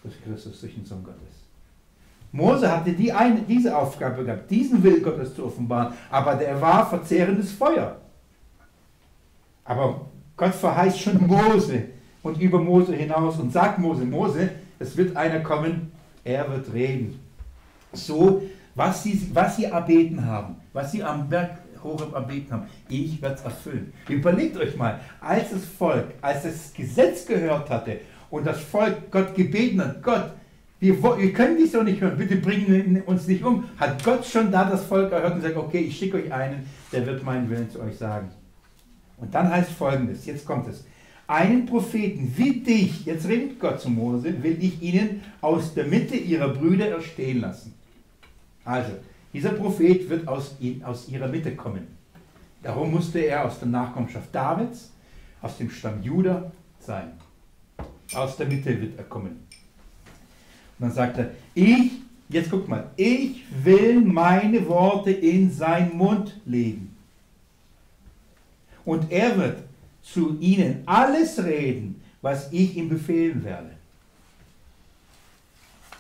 durch Christus, durch den Sohn Gottes. Mose hatte die eine, diese Aufgabe gehabt, diesen Will Gottes zu offenbaren, aber der war verzehrendes Feuer. Aber Gott verheißt schon Mose und über Mose hinaus und sagt Mose, Mose, es wird einer kommen, er wird reden. So, was sie, was sie erbeten haben, was sie am Berg Horeb erbeten haben, ich werde es erfüllen. Überlegt euch mal, als das Volk, als das Gesetz gehört hatte und das Volk Gott gebeten hat, Gott, wir, wir können dich so nicht hören, bitte bringen uns nicht um. Hat Gott schon da das Volk erhört und sagt, okay, ich schicke euch einen, der wird meinen Willen zu euch sagen. Und dann heißt folgendes, jetzt kommt es. Einen Propheten wie dich, jetzt redet Gott zu Mose, will ich ihnen aus der Mitte ihrer Brüder erstehen lassen. Also, dieser Prophet wird aus, aus ihrer Mitte kommen. Darum musste er aus der Nachkommenschaft Davids, aus dem Stamm Juda sein. Aus der Mitte wird er kommen. Und dann sagt er, ich, jetzt guck mal, ich will meine Worte in seinen Mund legen. Und er wird zu ihnen alles reden, was ich ihm befehlen werde.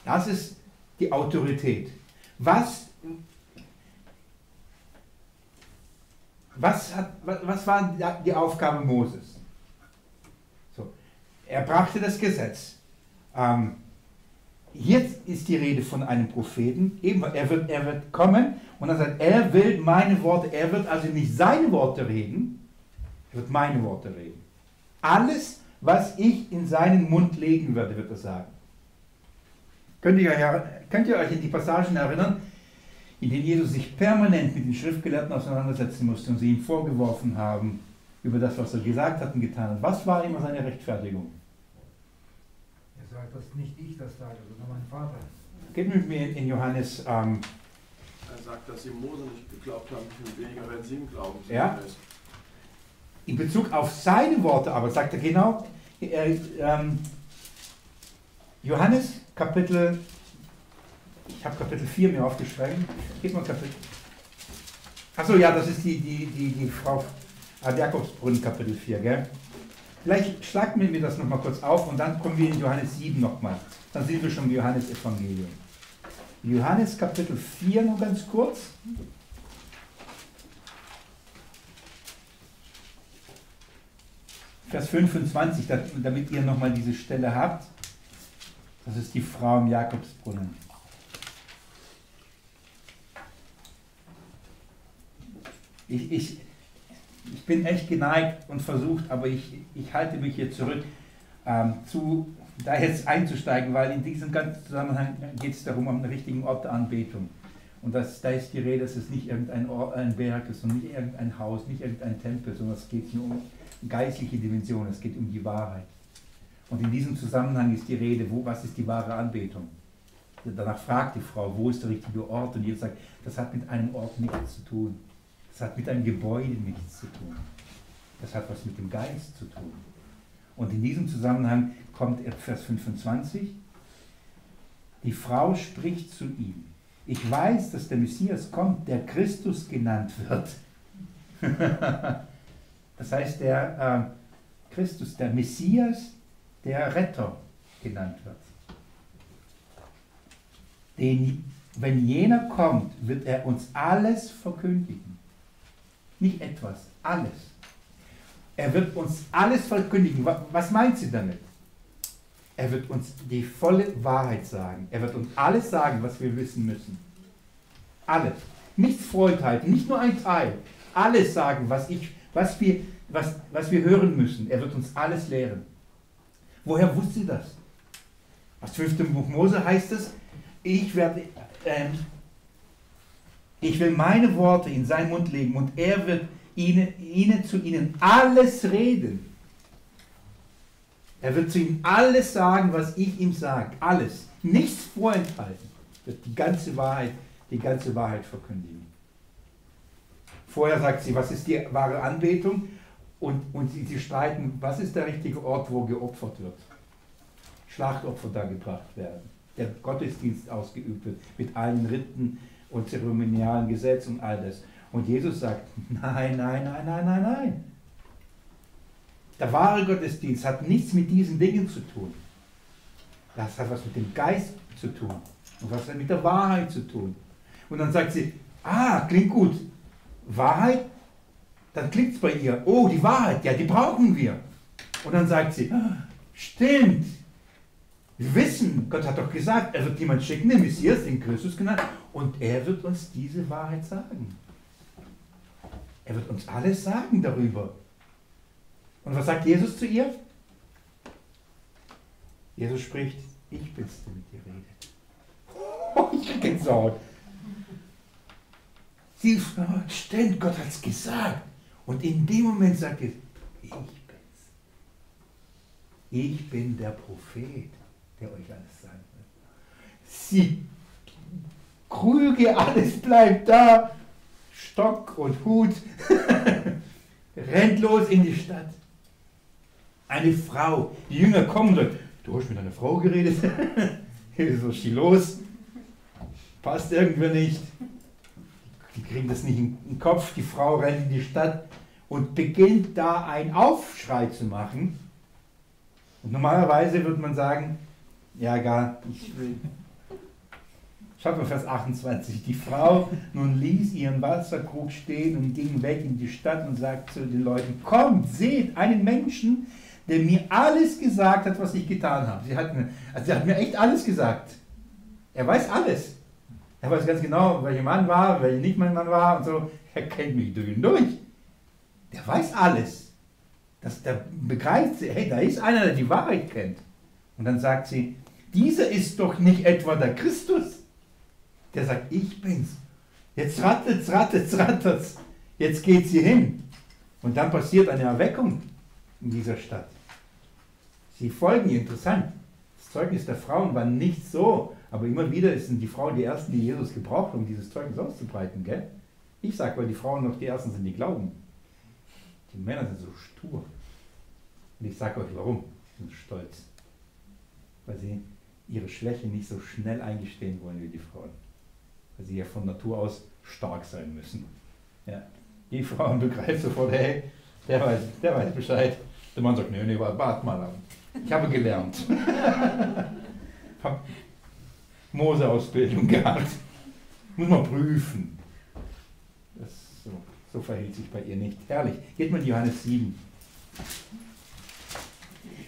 Das ist die Autorität. Was, was, hat, was war die Aufgabe Moses? So, er brachte das Gesetz. Ähm, Jetzt ist die Rede von einem Propheten. Eben, er wird, er wird kommen und dann sagt, er will meine Worte, er wird also nicht seine Worte reden, er wird meine Worte reden. Alles, was ich in seinen Mund legen werde, wird er sagen. Könnt ihr, könnt ihr euch in die Passagen erinnern, in denen Jesus sich permanent mit den Schriftgelehrten auseinandersetzen musste und sie ihm vorgeworfen haben über das, was er gesagt hat und getan hat? Was war immer seine Rechtfertigung? Sagt, dass nicht ich das sage, sondern mein Vater. geht mit mir in Johannes, ähm, Er sagt, dass sie Mose nicht geglaubt haben, viel weniger werden sie ihm glauben. Ja. in Bezug auf seine Worte aber, sagt er genau, äh, ähm, Johannes Kapitel, ich habe Kapitel 4 mir aufgeschrieben, gib mal Kapitel. Achso, ja, das ist die, die, die, die Frau ah, Jakobsbrunnen, Kapitel 4, gell? Vielleicht schlagt mir das nochmal kurz auf und dann kommen wir in Johannes 7 nochmal. Dann sind wir schon im Johannes-Evangelium. Johannes Kapitel 4 nur ganz kurz. Vers 25, da- damit ihr nochmal diese Stelle habt. Das ist die Frau im Jakobsbrunnen. Ich, ich, ich bin echt geneigt und versucht, aber ich, ich halte mich hier zurück, ähm, zu, da jetzt einzusteigen, weil in diesem ganzen Zusammenhang geht es darum, um richtigen Ort der Anbetung. Und das, da ist die Rede, dass es nicht irgendein Ort, ein Berg ist und nicht irgendein Haus, nicht irgendein Tempel, sondern es geht hier um geistliche Dimension, es geht um die Wahrheit. Und in diesem Zusammenhang ist die Rede, wo, was ist die wahre Anbetung? Danach fragt die Frau, wo ist der richtige Ort? Und Jesus sagt, das hat mit einem Ort nichts zu tun. Das hat mit einem Gebäude nichts zu tun. Das hat was mit dem Geist zu tun. Und in diesem Zusammenhang kommt Vers 25. Die Frau spricht zu ihm. Ich weiß, dass der Messias kommt, der Christus genannt wird. das heißt, der äh, Christus, der Messias, der Retter genannt wird. Den, wenn jener kommt, wird er uns alles verkündigen. Nicht etwas, alles. Er wird uns alles verkündigen. Wa- Was meint sie damit? Er wird uns die volle Wahrheit sagen. Er wird uns alles sagen, was wir wissen müssen. Alles. Nichts vorenthalten, nicht nur ein Teil. Alles sagen, was, ich, was, wir, was, was wir hören müssen. Er wird uns alles lehren. Woher wusste sie das? Aus 5. Buch Mose heißt es, ich werde, ähm, ich will meine Worte in seinen Mund legen und er wird ihnen, ihnen zu ihnen alles reden. Er wird zu ihnen alles sagen, was ich ihm sage. Alles. Nichts vorenthalten. Wird die ganze Wahrheit, die ganze Wahrheit verkündigen. Vorher sagt sie, was ist die wahre Anbetung? Und, und sie, sie streiten, was ist der richtige Ort, wo geopfert wird? Schlachtopfer da gebracht werden. Der Gottesdienst ausgeübt wird mit allen Riten und zeremonialen Gesetzen und all das. Und Jesus sagt, nein, nein, nein, nein, nein, nein. Der wahre Gottesdienst hat nichts mit diesen Dingen zu tun. Das hat was mit dem Geist zu tun und was hat mit der Wahrheit zu tun. Und dann sagt sie, ah, klingt gut. Wahrheit? Dann klingt es bei ihr, oh, die Wahrheit, ja, die brauchen wir. Und dann sagt sie, stimmt. Wir wissen, Gott hat doch gesagt, er wird jemand schicken, den Messias, den Christus genannt, und er wird uns diese Wahrheit sagen. Er wird uns alles sagen darüber. Und was sagt Jesus zu ihr? Jesus spricht, ich bin's, der mit dir redet. Oh, ich krieg Gänsehaut. Sie stimmt, Gott hat's gesagt. Und in dem Moment sagt er, ich bin's. Ich bin der Prophet, der euch alles wird. Sie Krüge, alles bleibt da. Stock und Hut. Rennt los in die Stadt. Eine Frau, die Jünger kommen und du hast mit einer Frau geredet. so ist die los. Passt irgendwie nicht. Die kriegen das nicht in den Kopf. Die Frau rennt in die Stadt und beginnt da einen Aufschrei zu machen. Und normalerweise würde man sagen, ja, gar, ich will. Schaut mal Vers 28. Die Frau nun ließ ihren Wasserkrug stehen und ging weg in die Stadt und sagte zu den Leuten, kommt, seht einen Menschen, der mir alles gesagt hat, was ich getan habe. Sie hat mir, also sie hat mir echt alles gesagt. Er weiß alles. Er weiß ganz genau, welcher Mann war, welcher nicht mein Mann war und so. Er kennt mich durch und durch. Der weiß alles. Das, der begreift, hey, da ist einer, der die Wahrheit kennt. Und dann sagt sie, dieser ist doch nicht etwa der Christus. Der sagt, ich bin's. Jetzt rattet's, rattet's, rattet's. Jetzt geht sie hin. Und dann passiert eine Erweckung in dieser Stadt. Sie folgen ihr, interessant. Das Zeugnis der Frauen war nicht so, Aber immer wieder sind die Frauen die Ersten, die Jesus gebraucht, um dieses Zeugnis auszubreiten. Gell? Ich sage, weil die Frauen noch die Ersten sind, die glauben. Die Männer sind so stur. Und ich sage euch warum. Sie sind stolz. Weil sie ihre Schwäche nicht so schnell eingestehen wollen wie die Frauen. Weil sie ja von Natur aus stark sein müssen. Ja. Die Frauen begreifen sofort, hey, der weiß, der weiß Bescheid. Der Mann sagt, nee, nee, warte mal an. Ich habe gelernt. Mose-Ausbildung gehabt. Muss man prüfen. Das, so, so verhält sich bei ihr nicht. Herrlich. Geht mal in Johannes 7.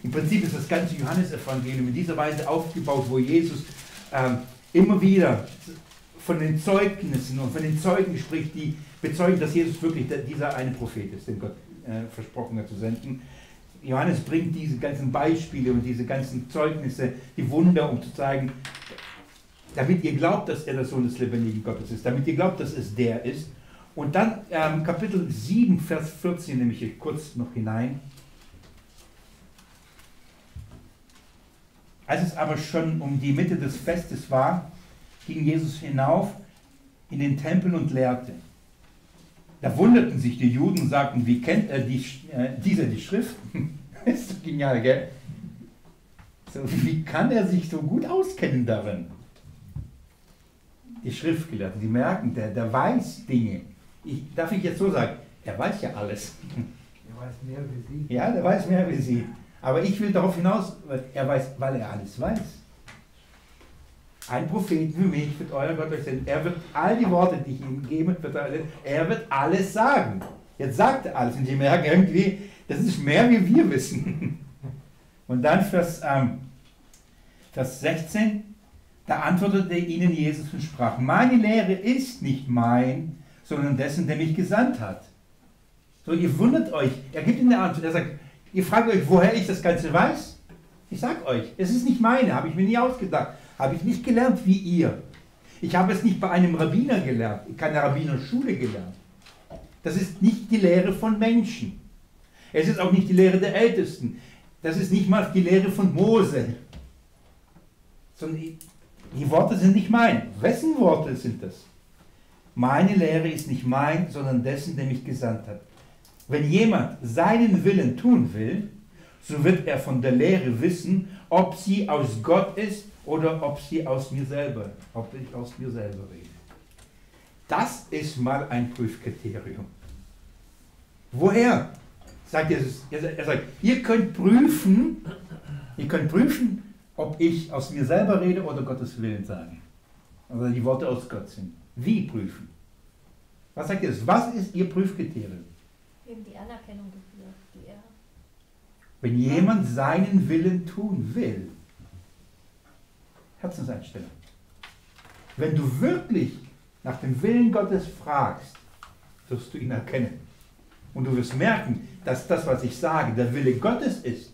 Im Prinzip ist das ganze Johannesevangelium in dieser Weise aufgebaut, wo Jesus ähm, immer wieder von den Zeugnissen und von den Zeugen spricht, die bezeugen, dass Jesus wirklich dieser eine Prophet ist, den Gott äh, versprochen hat zu senden. Johannes bringt diese ganzen Beispiele und diese ganzen Zeugnisse, die Wunder, um zu zeigen, damit ihr glaubt, dass er der Sohn des lebendigen Gottes ist, damit ihr glaubt, dass es der ist. Und dann ähm, Kapitel 7, Vers 14 nehme ich kurz noch hinein. Als es aber schon um die Mitte des Festes war, ging Jesus hinauf in den Tempel und lehrte. Da wunderten sich die Juden und sagten, wie kennt er die, äh, dieser die Schriften? ist doch genial, gell? So, wie kann er sich so gut auskennen darin? Die Schriftgelehrten, die merken, der, der weiß Dinge. Ich, darf ich jetzt so sagen, er weiß ja alles. Er weiß mehr wie Sie. Ja, der weiß mehr wie Sie. Aber ich will darauf hinaus, er weiß, weil er alles weiß. Ein Prophet für mich wird euer Gott euch senden. Er wird all die Worte, die ich ihm gebe, wird er, er wird alles sagen. Jetzt sagt er alles und die merken irgendwie, das ist mehr wie wir wissen. Und dann Vers, ähm, Vers 16, da antwortete ihnen Jesus und sprach, meine Lehre ist nicht mein, sondern dessen, der mich gesandt hat. So, ihr wundert euch, er gibt ihnen eine Antwort, er sagt, Ihr fragt euch, woher ich das Ganze weiß? Ich sage euch, es ist nicht meine, habe ich mir nie ausgedacht, habe ich nicht gelernt wie ihr. Ich habe es nicht bei einem Rabbiner gelernt, keine Rabbinerschule gelernt. Das ist nicht die Lehre von Menschen. Es ist auch nicht die Lehre der Ältesten. Das ist nicht mal die Lehre von Mose. Sondern die, die Worte sind nicht mein. Wessen Worte sind das? Meine Lehre ist nicht mein, sondern dessen, der mich gesandt hat. Wenn jemand seinen Willen tun will, so wird er von der Lehre wissen, ob sie aus Gott ist oder ob sie aus mir selber, ob ich aus mir selber rede. Das ist mal ein Prüfkriterium. Woher? Sagt Jesus, er sagt, ihr könnt prüfen, ihr könnt prüfen, ob ich aus mir selber rede oder Gottes Willen sage. Oder die Worte aus Gott sind. Wie prüfen? Was sagt Jesus? Was ist Ihr Prüfkriterium? Eben die Anerkennung dafür, die er. Wenn jemand seinen Willen tun will, Herzenseinstellung. Wenn du wirklich nach dem Willen Gottes fragst, wirst du ihn erkennen. Und du wirst merken, dass das, was ich sage, der Wille Gottes ist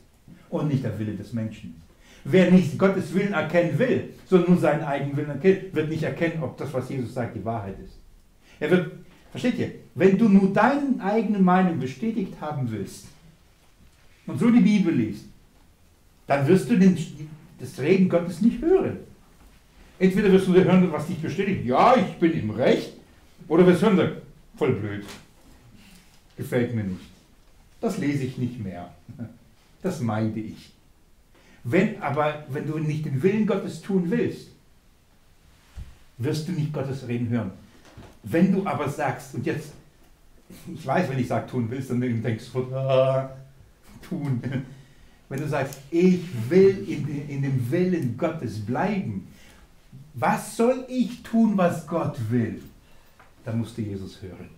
und nicht der Wille des Menschen. Wer nicht Gottes Willen erkennen will, sondern nur seinen eigenen Willen erkennt, wird nicht erkennen, ob das, was Jesus sagt, die Wahrheit ist. Er wird Versteht ihr? Wenn du nur deine eigene Meinung bestätigt haben willst und so die Bibel liest, dann wirst du den, das Reden Gottes nicht hören. Entweder wirst du hören, was dich bestätigt, ja, ich bin im Recht, oder wirst du hören, voll blöd, gefällt mir nicht. Das lese ich nicht mehr. Das meide ich. Wenn aber, wenn du nicht den Willen Gottes tun willst, wirst du nicht Gottes Reden hören. Wenn du aber sagst, und jetzt, ich weiß, wenn ich sage tun willst, dann denkst du ah, tun. Wenn du sagst, ich will in, in dem Willen Gottes bleiben, was soll ich tun, was Gott will? Dann musst du Jesus hören.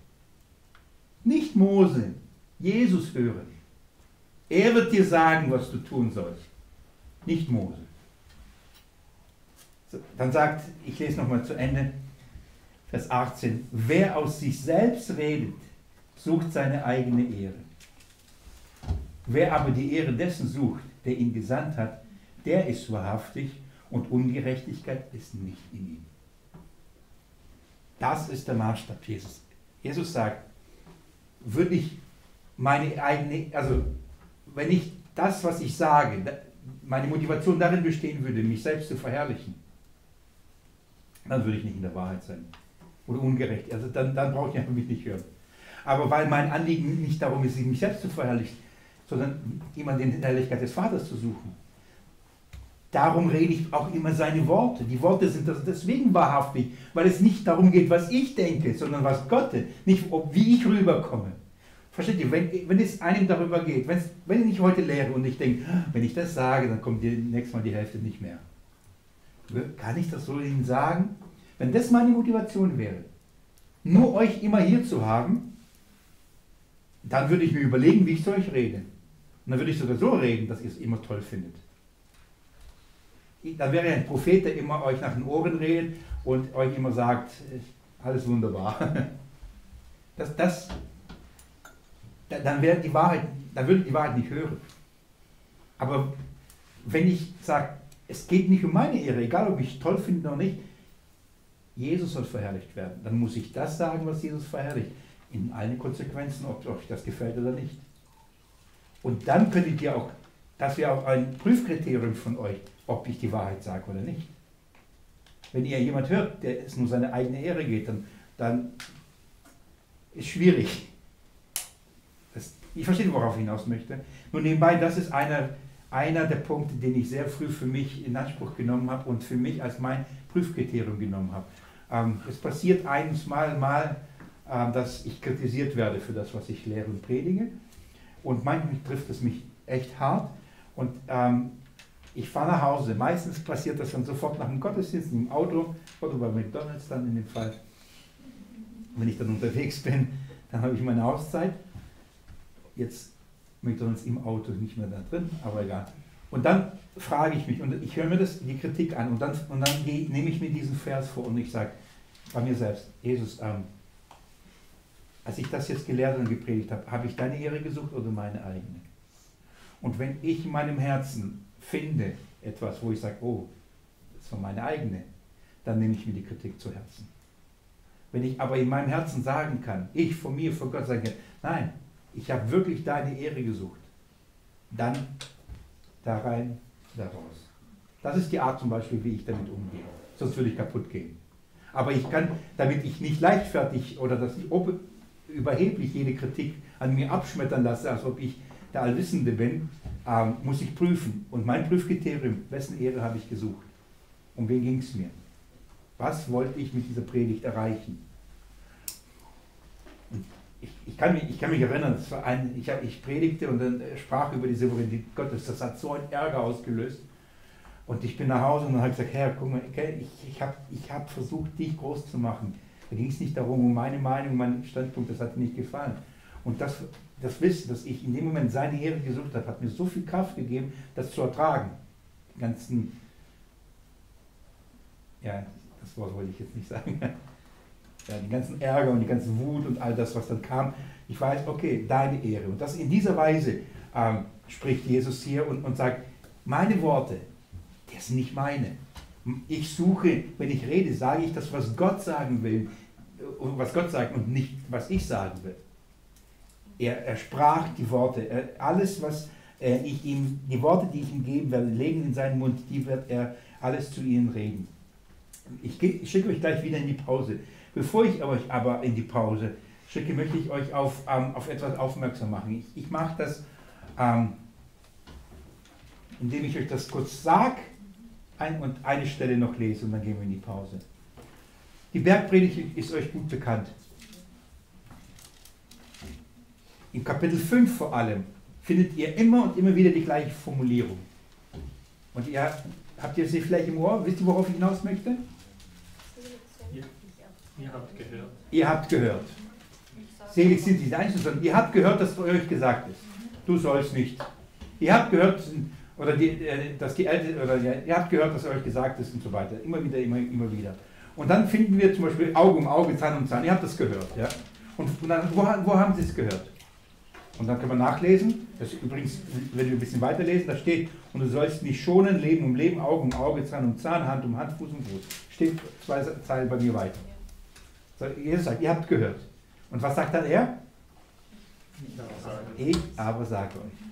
Nicht Mose, Jesus hören. Er wird dir sagen, was du tun sollst. Nicht Mose. Dann sagt, ich lese nochmal zu Ende, Vers 18, wer aus sich selbst redet, sucht seine eigene Ehre. Wer aber die Ehre dessen sucht, der ihn gesandt hat, der ist wahrhaftig und Ungerechtigkeit ist nicht in ihm. Das ist der Maßstab Jesus. Jesus sagt, würde ich meine eigene, also wenn ich das, was ich sage, meine Motivation darin bestehen würde, mich selbst zu verherrlichen, dann würde ich nicht in der Wahrheit sein. Oder ungerecht. Also dann, dann brauche ich einfach mich nicht hören. Aber weil mein Anliegen nicht darum ist, mich selbst zu verherrlichen, sondern immer den Herrlichkeit des Vaters zu suchen. Darum rede ich auch immer seine Worte. Die Worte sind deswegen wahrhaftig, weil es nicht darum geht, was ich denke, sondern was Gott, nicht wie ich rüberkomme. Versteht ihr, wenn, wenn es einem darüber geht, wenn ich heute lehre und ich denke, wenn ich das sage, dann kommt die, nächstes Mal die Hälfte nicht mehr. Kann ich das so Ihnen sagen? Wenn das meine Motivation wäre, nur euch immer hier zu haben, dann würde ich mir überlegen, wie ich zu euch rede. Und dann würde ich sogar so reden, dass ihr es immer toll findet. Dann wäre ein Prophet, der immer euch nach den Ohren redet und euch immer sagt, alles wunderbar. Das, das, dann wäre die Wahrheit, dann würde die Wahrheit nicht hören. Aber wenn ich sage, es geht nicht um meine Ehre, egal ob ich es toll finde oder nicht, Jesus soll verherrlicht werden, dann muss ich das sagen, was Jesus verherrlicht. In allen Konsequenzen, ob euch das gefällt oder nicht. Und dann könntet ihr auch, das wäre auch ein Prüfkriterium von euch, ob ich die Wahrheit sage oder nicht. Wenn ihr jemand hört, der es nur seine eigene Ehre geht, dann, dann ist schwierig. Das, ich verstehe, worauf ich hinaus möchte. Nur nebenbei, das ist einer, einer der Punkte, den ich sehr früh für mich in Anspruch genommen habe und für mich als mein Prüfkriterium genommen habe. Ähm, es passiert eines Mal, mal dass ich kritisiert werde für das, was ich lehre und predige. Und manchmal trifft es mich echt hart. Und ähm, ich fahre nach Hause. Meistens passiert das dann sofort nach dem Gottesdienst im Auto oder bei McDonalds dann in dem Fall. Wenn ich dann unterwegs bin, dann habe ich meine Auszeit. Jetzt McDonalds im Auto, nicht mehr da drin, aber egal. Und dann frage ich mich und ich höre mir das, die Kritik an und dann, und dann nehme ich mir diesen Vers vor und ich sage bei mir selbst, Jesus, ähm, als ich das jetzt gelehrt und gepredigt habe, habe ich deine Ehre gesucht oder meine eigene? Und wenn ich in meinem Herzen finde etwas, wo ich sage, oh, das war meine eigene, dann nehme ich mir die Kritik zu Herzen. Wenn ich aber in meinem Herzen sagen kann, ich von mir, von Gott sage, nein, ich habe wirklich deine Ehre gesucht, dann da rein, da raus. Das ist die Art zum Beispiel, wie ich damit umgehe. Sonst würde ich kaputt gehen. Aber ich kann, damit ich nicht leichtfertig oder dass ich überheblich jede Kritik an mir abschmettern lasse, als ob ich der Allwissende bin, ähm, muss ich prüfen. Und mein Prüfkriterium, wessen Ehre habe ich gesucht? Um wen ging es mir? Was wollte ich mit dieser Predigt erreichen? Ich, ich, kann mich, ich kann mich erinnern, ein, ich, ich, predigte und dann sprach über die Souveränität Gottes. Das hat so einen Ärger ausgelöst. Und ich bin nach Hause und habe gesagt, Herr, guck mal, ich, ich habe ich hab versucht, dich groß zu machen. Da ging es nicht darum, um meine Meinung, meinen Standpunkt, das hat mir nicht gefallen. Und das, das Wissen, dass ich in dem Moment seine Ehre gesucht habe, hat mir so viel Kraft gegeben, das zu ertragen. Die ganzen, ja, das Wort wollte ich jetzt nicht sagen. Ja, die ganzen Ärger und die ganze Wut und all das, was dann kam. Ich weiß, okay, deine Ehre. Und das in dieser Weise ähm, spricht Jesus hier und, und sagt, meine Worte, das sind nicht meine. Ich suche, wenn ich rede, sage ich das, was Gott sagen will, was Gott sagt und nicht, was ich sagen will. Er, er sprach die Worte. Er, alles, was äh, ich ihm, die Worte, die ich ihm geben werde, legen in seinen Mund, die wird er alles zu ihnen reden. Ich, ich schicke euch gleich wieder in die Pause. Bevor ich euch aber in die Pause schicke, möchte ich euch auf, ähm, auf etwas aufmerksam machen. Ich, ich mache das, ähm, indem ich euch das kurz sage ein, und eine Stelle noch lese und dann gehen wir in die Pause. Die Bergpredigt ist euch gut bekannt. Im Kapitel 5 vor allem findet ihr immer und immer wieder die gleiche Formulierung. Und ihr habt ihr sie vielleicht im Ohr? Wisst ihr, worauf ich hinaus möchte? Ihr, ihr habt gehört. Ihr habt gehört. Selig sind die Einzelnen, sondern ihr habt gehört, dass euch gesagt ist. Du sollst nicht. Ihr habt gehört, oder die, äh, dass die Eltern, oder ihr habt gehört, dass euch gesagt ist und so weiter. Immer wieder, immer, immer wieder. Und dann finden wir zum Beispiel Auge um Auge, Zahn um Zahn. Ihr habt das gehört. Ja? Und, dann, wo, wo haben sie es gehört? Und dann können wir nachlesen. Das übrigens, wenn wir ein bisschen weiterlesen, da steht, und du sollst mich schonen, Leben um Leben, Auge um Auge, Zahn um Zahn, Hand um Hand, Fuß um Fuß. Steht zwei Zeilen bei mir weiter. So, Jesus sagt, ihr habt gehört. Und was sagt dann er? Ich aber sage euch.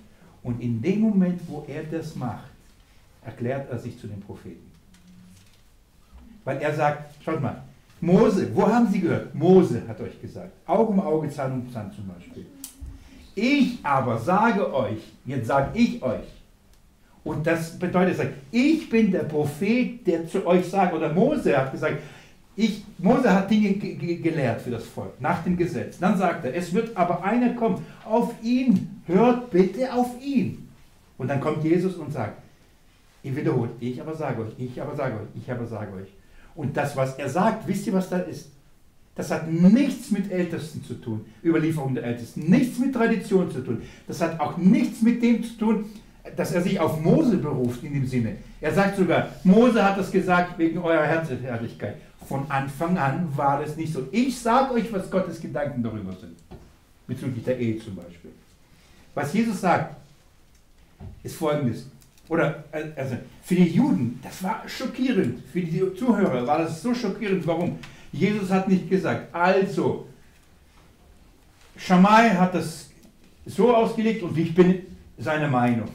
Und in dem Moment, wo er das macht, erklärt er sich zu den Propheten. Weil er sagt, schaut mal, Mose, wo haben Sie gehört? Mose hat euch gesagt. Auge um Auge, Zahn um Zahn zum Beispiel. Ich aber sage euch, jetzt sage ich euch, und das bedeutet, ich bin der Prophet, der zu euch sagt, oder Mose hat gesagt, ich, Mose hat Dinge gelehrt für das Volk, nach dem Gesetz. Dann sagt er, es wird aber einer kommen, auf ihn, hört bitte auf ihn. Und dann kommt Jesus und sagt, ihr wiederholt, ich aber sage euch, ich aber sage euch, ich aber sage euch. Und das, was er sagt, wisst ihr, was da ist? Das hat nichts mit Ältesten zu tun, Überlieferung der Ältesten, nichts mit Tradition zu tun. Das hat auch nichts mit dem zu tun, dass er sich auf Mose beruft in dem Sinne. Er sagt sogar, Mose hat das gesagt wegen eurer Herzlichkeit. Von Anfang an war das nicht so. Ich sage euch, was Gottes Gedanken darüber sind. Bezüglich der Ehe zum Beispiel. Was Jesus sagt, ist folgendes. Oder äh, also für die Juden, das war schockierend. Für die Zuhörer war das so schockierend. Warum? Jesus hat nicht gesagt, also, Schamai hat das so ausgelegt und ich bin seiner Meinung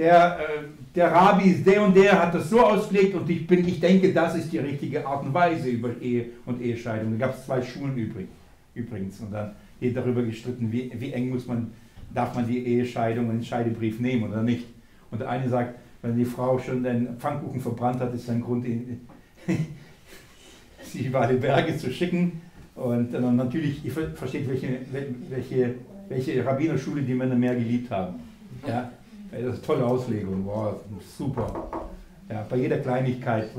der, äh, der Rabbi, der und der hat das so ausgelegt und ich, bin, ich denke, das ist die richtige Art und Weise über Ehe und Ehescheidung. Da gab es zwei Schulen übrig, übrigens und dann wird darüber gestritten, wie, wie eng muss man, darf man die Ehescheidung und den Scheidebrief nehmen oder nicht. Und der eine sagt, wenn die Frau schon den Pfannkuchen verbrannt hat, ist ein Grund, sie über alle Berge zu schicken. Und dann natürlich, ihr versteht, welche, welche, welche Rabbinerschule die Männer mehr geliebt haben. Ja, das ist eine tolle Auslegung, wow, super. Ja, bei jeder Kleinigkeit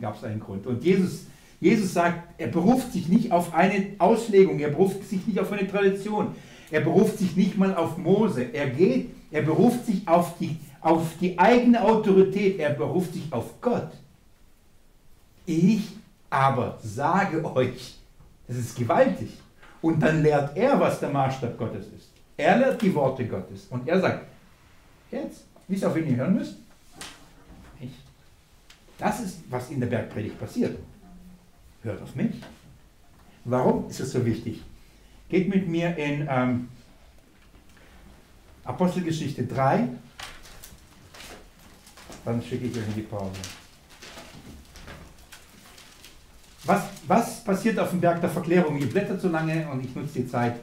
gab es einen Grund. Und Jesus, Jesus sagt, er beruft sich nicht auf eine Auslegung, er beruft sich nicht auf eine Tradition, er beruft sich nicht mal auf Mose, er geht, er beruft sich auf die, auf die eigene Autorität, er beruft sich auf Gott. Ich aber sage euch, das ist gewaltig. Und dann lehrt er, was der Maßstab Gottes ist. Er lehrt die Worte Gottes. Und er sagt, Jetzt. Wisst ihr, auf wen ihr hören müsst? Ich. Das ist, was in der Bergpredigt passiert. Hört auf mich. Warum ist es so wichtig? Geht mit mir in ähm, Apostelgeschichte 3. Dann schicke ich euch in die Pause. Was, was passiert auf dem Berg der Verklärung? Ihr blättert so lange und ich nutze die Zeit.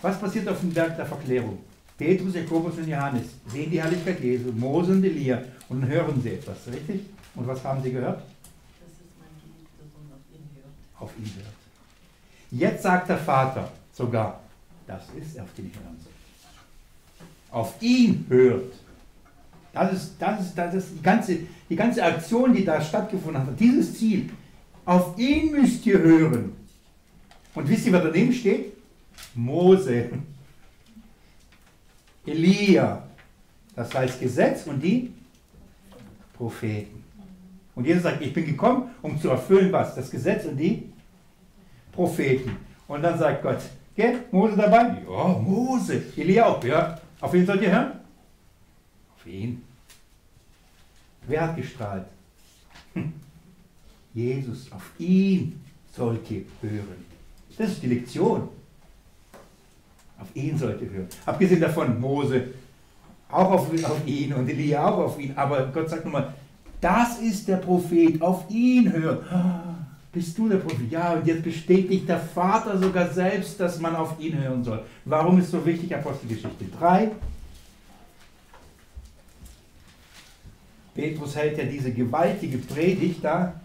Was passiert auf dem Berg der Verklärung? Petrus, Jakobus und Johannes sehen die Herrlichkeit Jesu, Mose und Elia und hören sie etwas, richtig? Und was haben sie gehört? Das ist mein Geliebter Sohn, auf ihn hört. Auf ihn hört. Jetzt sagt der Vater sogar, das ist, auf den ich hören. Auf ihn hört. Das ist, das ist, das ist die, ganze, die ganze Aktion, die da stattgefunden hat. Dieses Ziel. Auf ihn müsst ihr hören. Und wisst ihr, wer daneben steht? Mose. Elia, das heißt Gesetz und die Propheten. Und Jesus sagt, ich bin gekommen, um zu erfüllen was? Das Gesetz und die Propheten. Und dann sagt Gott, gell, Mose dabei? Ja, Mose. Elia auch, ja. Auf wen sollt ihr hören? Auf ihn. Wer hat gestrahlt? Hm. Jesus, auf ihn sollt ihr hören. Das ist die Lektion. Auf ihn sollt ihr hören. Abgesehen davon, Mose auch auf, auf ihn und Elia auch auf ihn. Aber Gott sagt nochmal, das ist der Prophet, auf ihn hören. Bist du der Prophet? Ja, und jetzt bestätigt der Vater sogar selbst, dass man auf ihn hören soll. Warum ist so wichtig Apostelgeschichte 3? Petrus hält ja diese gewaltige Predigt da,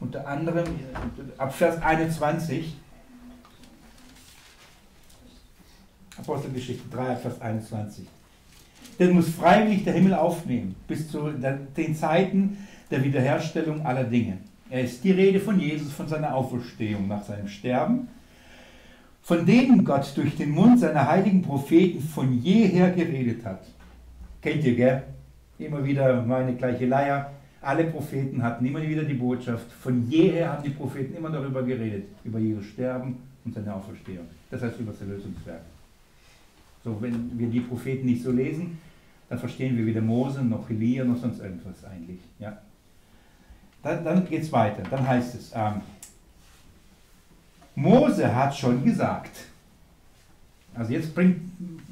unter anderem ab Vers 21. Apostelgeschichte 3, Vers 21. Denn muss freiwillig der Himmel aufnehmen, bis zu den Zeiten der Wiederherstellung aller Dinge. Er ist die Rede von Jesus, von seiner Auferstehung nach seinem Sterben, von denen Gott durch den Mund seiner heiligen Propheten von jeher geredet hat. Kennt ihr, gell? Immer wieder meine gleiche Leier. Alle Propheten hatten immer wieder die Botschaft. Von jeher haben die Propheten immer darüber geredet, über Jesus Sterben und seine Auferstehung. Das heißt über das Erlösungswerk. So, wenn wir die Propheten nicht so lesen, dann verstehen wir weder Mose noch Elia noch sonst irgendwas eigentlich. Ja? Dann, dann geht es weiter. Dann heißt es, ähm, Mose hat schon gesagt, also jetzt bringt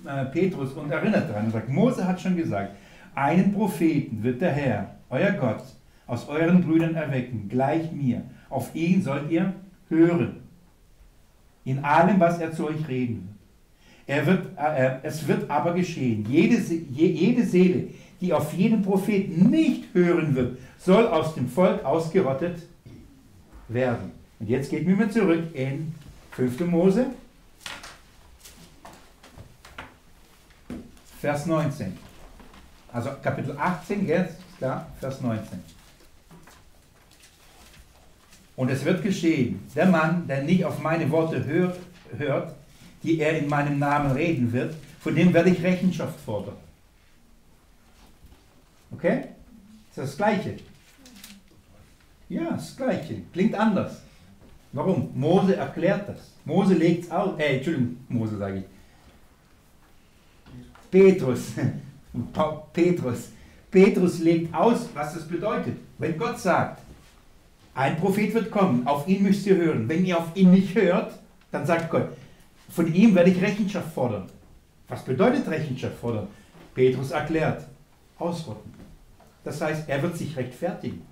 äh, Petrus und erinnert daran und sagt, Mose hat schon gesagt, einen Propheten wird der Herr euer Gott, aus euren Brüdern erwecken, gleich mir. Auf ihn sollt ihr hören. In allem, was er zu euch reden wird. Er wird äh, es wird aber geschehen, jede, jede Seele, die auf jeden Propheten nicht hören wird, soll aus dem Volk ausgerottet werden. Und jetzt geht mir zurück in 5. Mose, Vers 19. Also Kapitel 18, jetzt, da, Vers 19. Und es wird geschehen, der Mann, der nicht auf meine Worte hört, hört, die er in meinem Namen reden wird, von dem werde ich Rechenschaft fordern. Okay? Ist das Gleiche? Ja, das Gleiche. Klingt anders. Warum? Mose erklärt das. Mose legt es aus. Äh, Entschuldigung, Mose sage ich. Petrus. Petrus. Petrus legt aus, was das bedeutet. Wenn Gott sagt, ein Prophet wird kommen, auf ihn müsst ihr hören. Wenn ihr auf ihn nicht hört, dann sagt Gott, von ihm werde ich Rechenschaft fordern. Was bedeutet Rechenschaft fordern? Petrus erklärt, ausrotten. Das heißt, er wird sich rechtfertigen.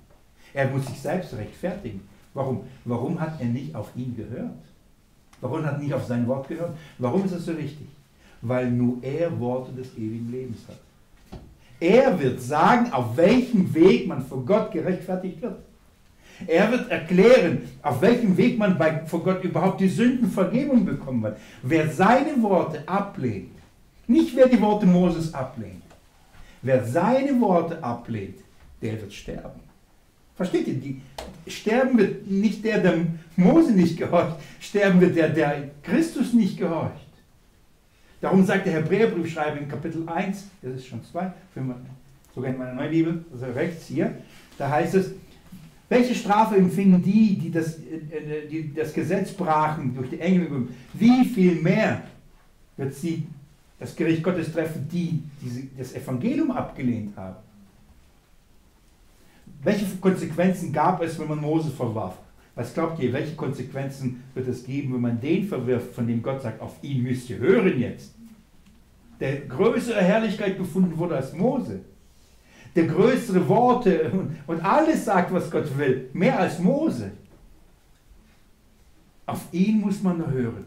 Er muss sich selbst rechtfertigen. Warum? Warum hat er nicht auf ihn gehört? Warum hat er nicht auf sein Wort gehört? Warum ist das so wichtig? Weil nur er Worte des ewigen Lebens hat. Er wird sagen, auf welchem Weg man vor Gott gerechtfertigt wird. Er wird erklären, auf welchem Weg man bei, vor Gott überhaupt die Sündenvergebung bekommen wird. Wer seine Worte ablehnt, nicht wer die Worte Moses ablehnt, wer seine Worte ablehnt, der wird sterben. Versteht ihr? Die, sterben wird nicht der, der Mose nicht gehorcht, sterben wird der, der Christus nicht gehorcht. Darum sagt der Hebräerbriefschreiber in Kapitel 1, das ist schon 2, sogar in meiner neuen Bibel, also rechts hier, da heißt es, welche Strafe empfingen die, die das, äh, die das Gesetz brachen durch die Engel? Wie viel mehr wird sie das Gericht Gottes treffen, die, die das Evangelium abgelehnt haben? Welche Konsequenzen gab es, wenn man Mose verwarf? Was glaubt ihr, welche Konsequenzen wird es geben, wenn man den verwirft, von dem Gott sagt, auf ihn müsst ihr hören jetzt? Der größere Herrlichkeit gefunden wurde als Mose der größere Worte und alles sagt, was Gott will, mehr als Mose. Auf ihn muss man nur hören.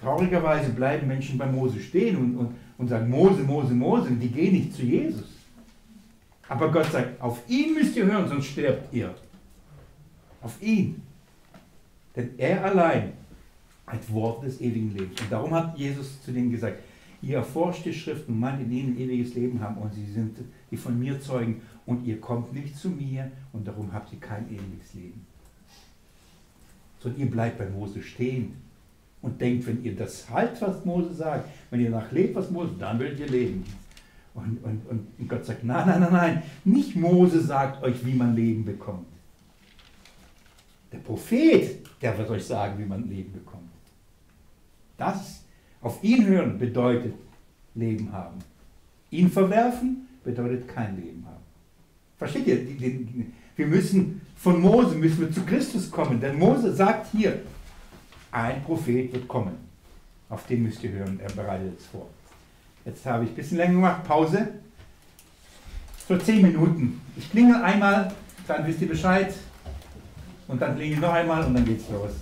Traurigerweise bleiben Menschen bei Mose stehen und, und, und sagen, Mose, Mose, Mose, die gehen nicht zu Jesus. Aber Gott sagt, auf ihn müsst ihr hören, sonst sterbt ihr. Auf ihn. Denn er allein hat Wort des ewigen Lebens. Und darum hat Jesus zu denen gesagt, Ihr erforscht die Schriften in ihnen ewiges Leben haben und sie sind die von mir zeugen und ihr kommt nicht zu mir und darum habt ihr kein ewiges Leben. Sondern ihr bleibt bei Mose stehen und denkt, wenn ihr das halt, was Mose sagt, wenn ihr nachlebt, was Mose, dann werdet ihr leben. Und, und, und Gott sagt, nein, nein, nein, nein, nicht Mose sagt euch, wie man Leben bekommt. Der Prophet, der wird euch sagen, wie man Leben bekommt. Das auf ihn hören bedeutet Leben haben. Ihn verwerfen bedeutet kein Leben haben. Versteht ihr? Wir müssen von Mose müssen wir zu Christus kommen. Denn Mose sagt hier, ein Prophet wird kommen. Auf den müsst ihr hören. Er bereitet es vor. Jetzt habe ich ein bisschen länger gemacht. Pause. So zehn Minuten. Ich klingel einmal, dann wisst ihr Bescheid. Und dann klingel ich noch einmal und dann geht's los.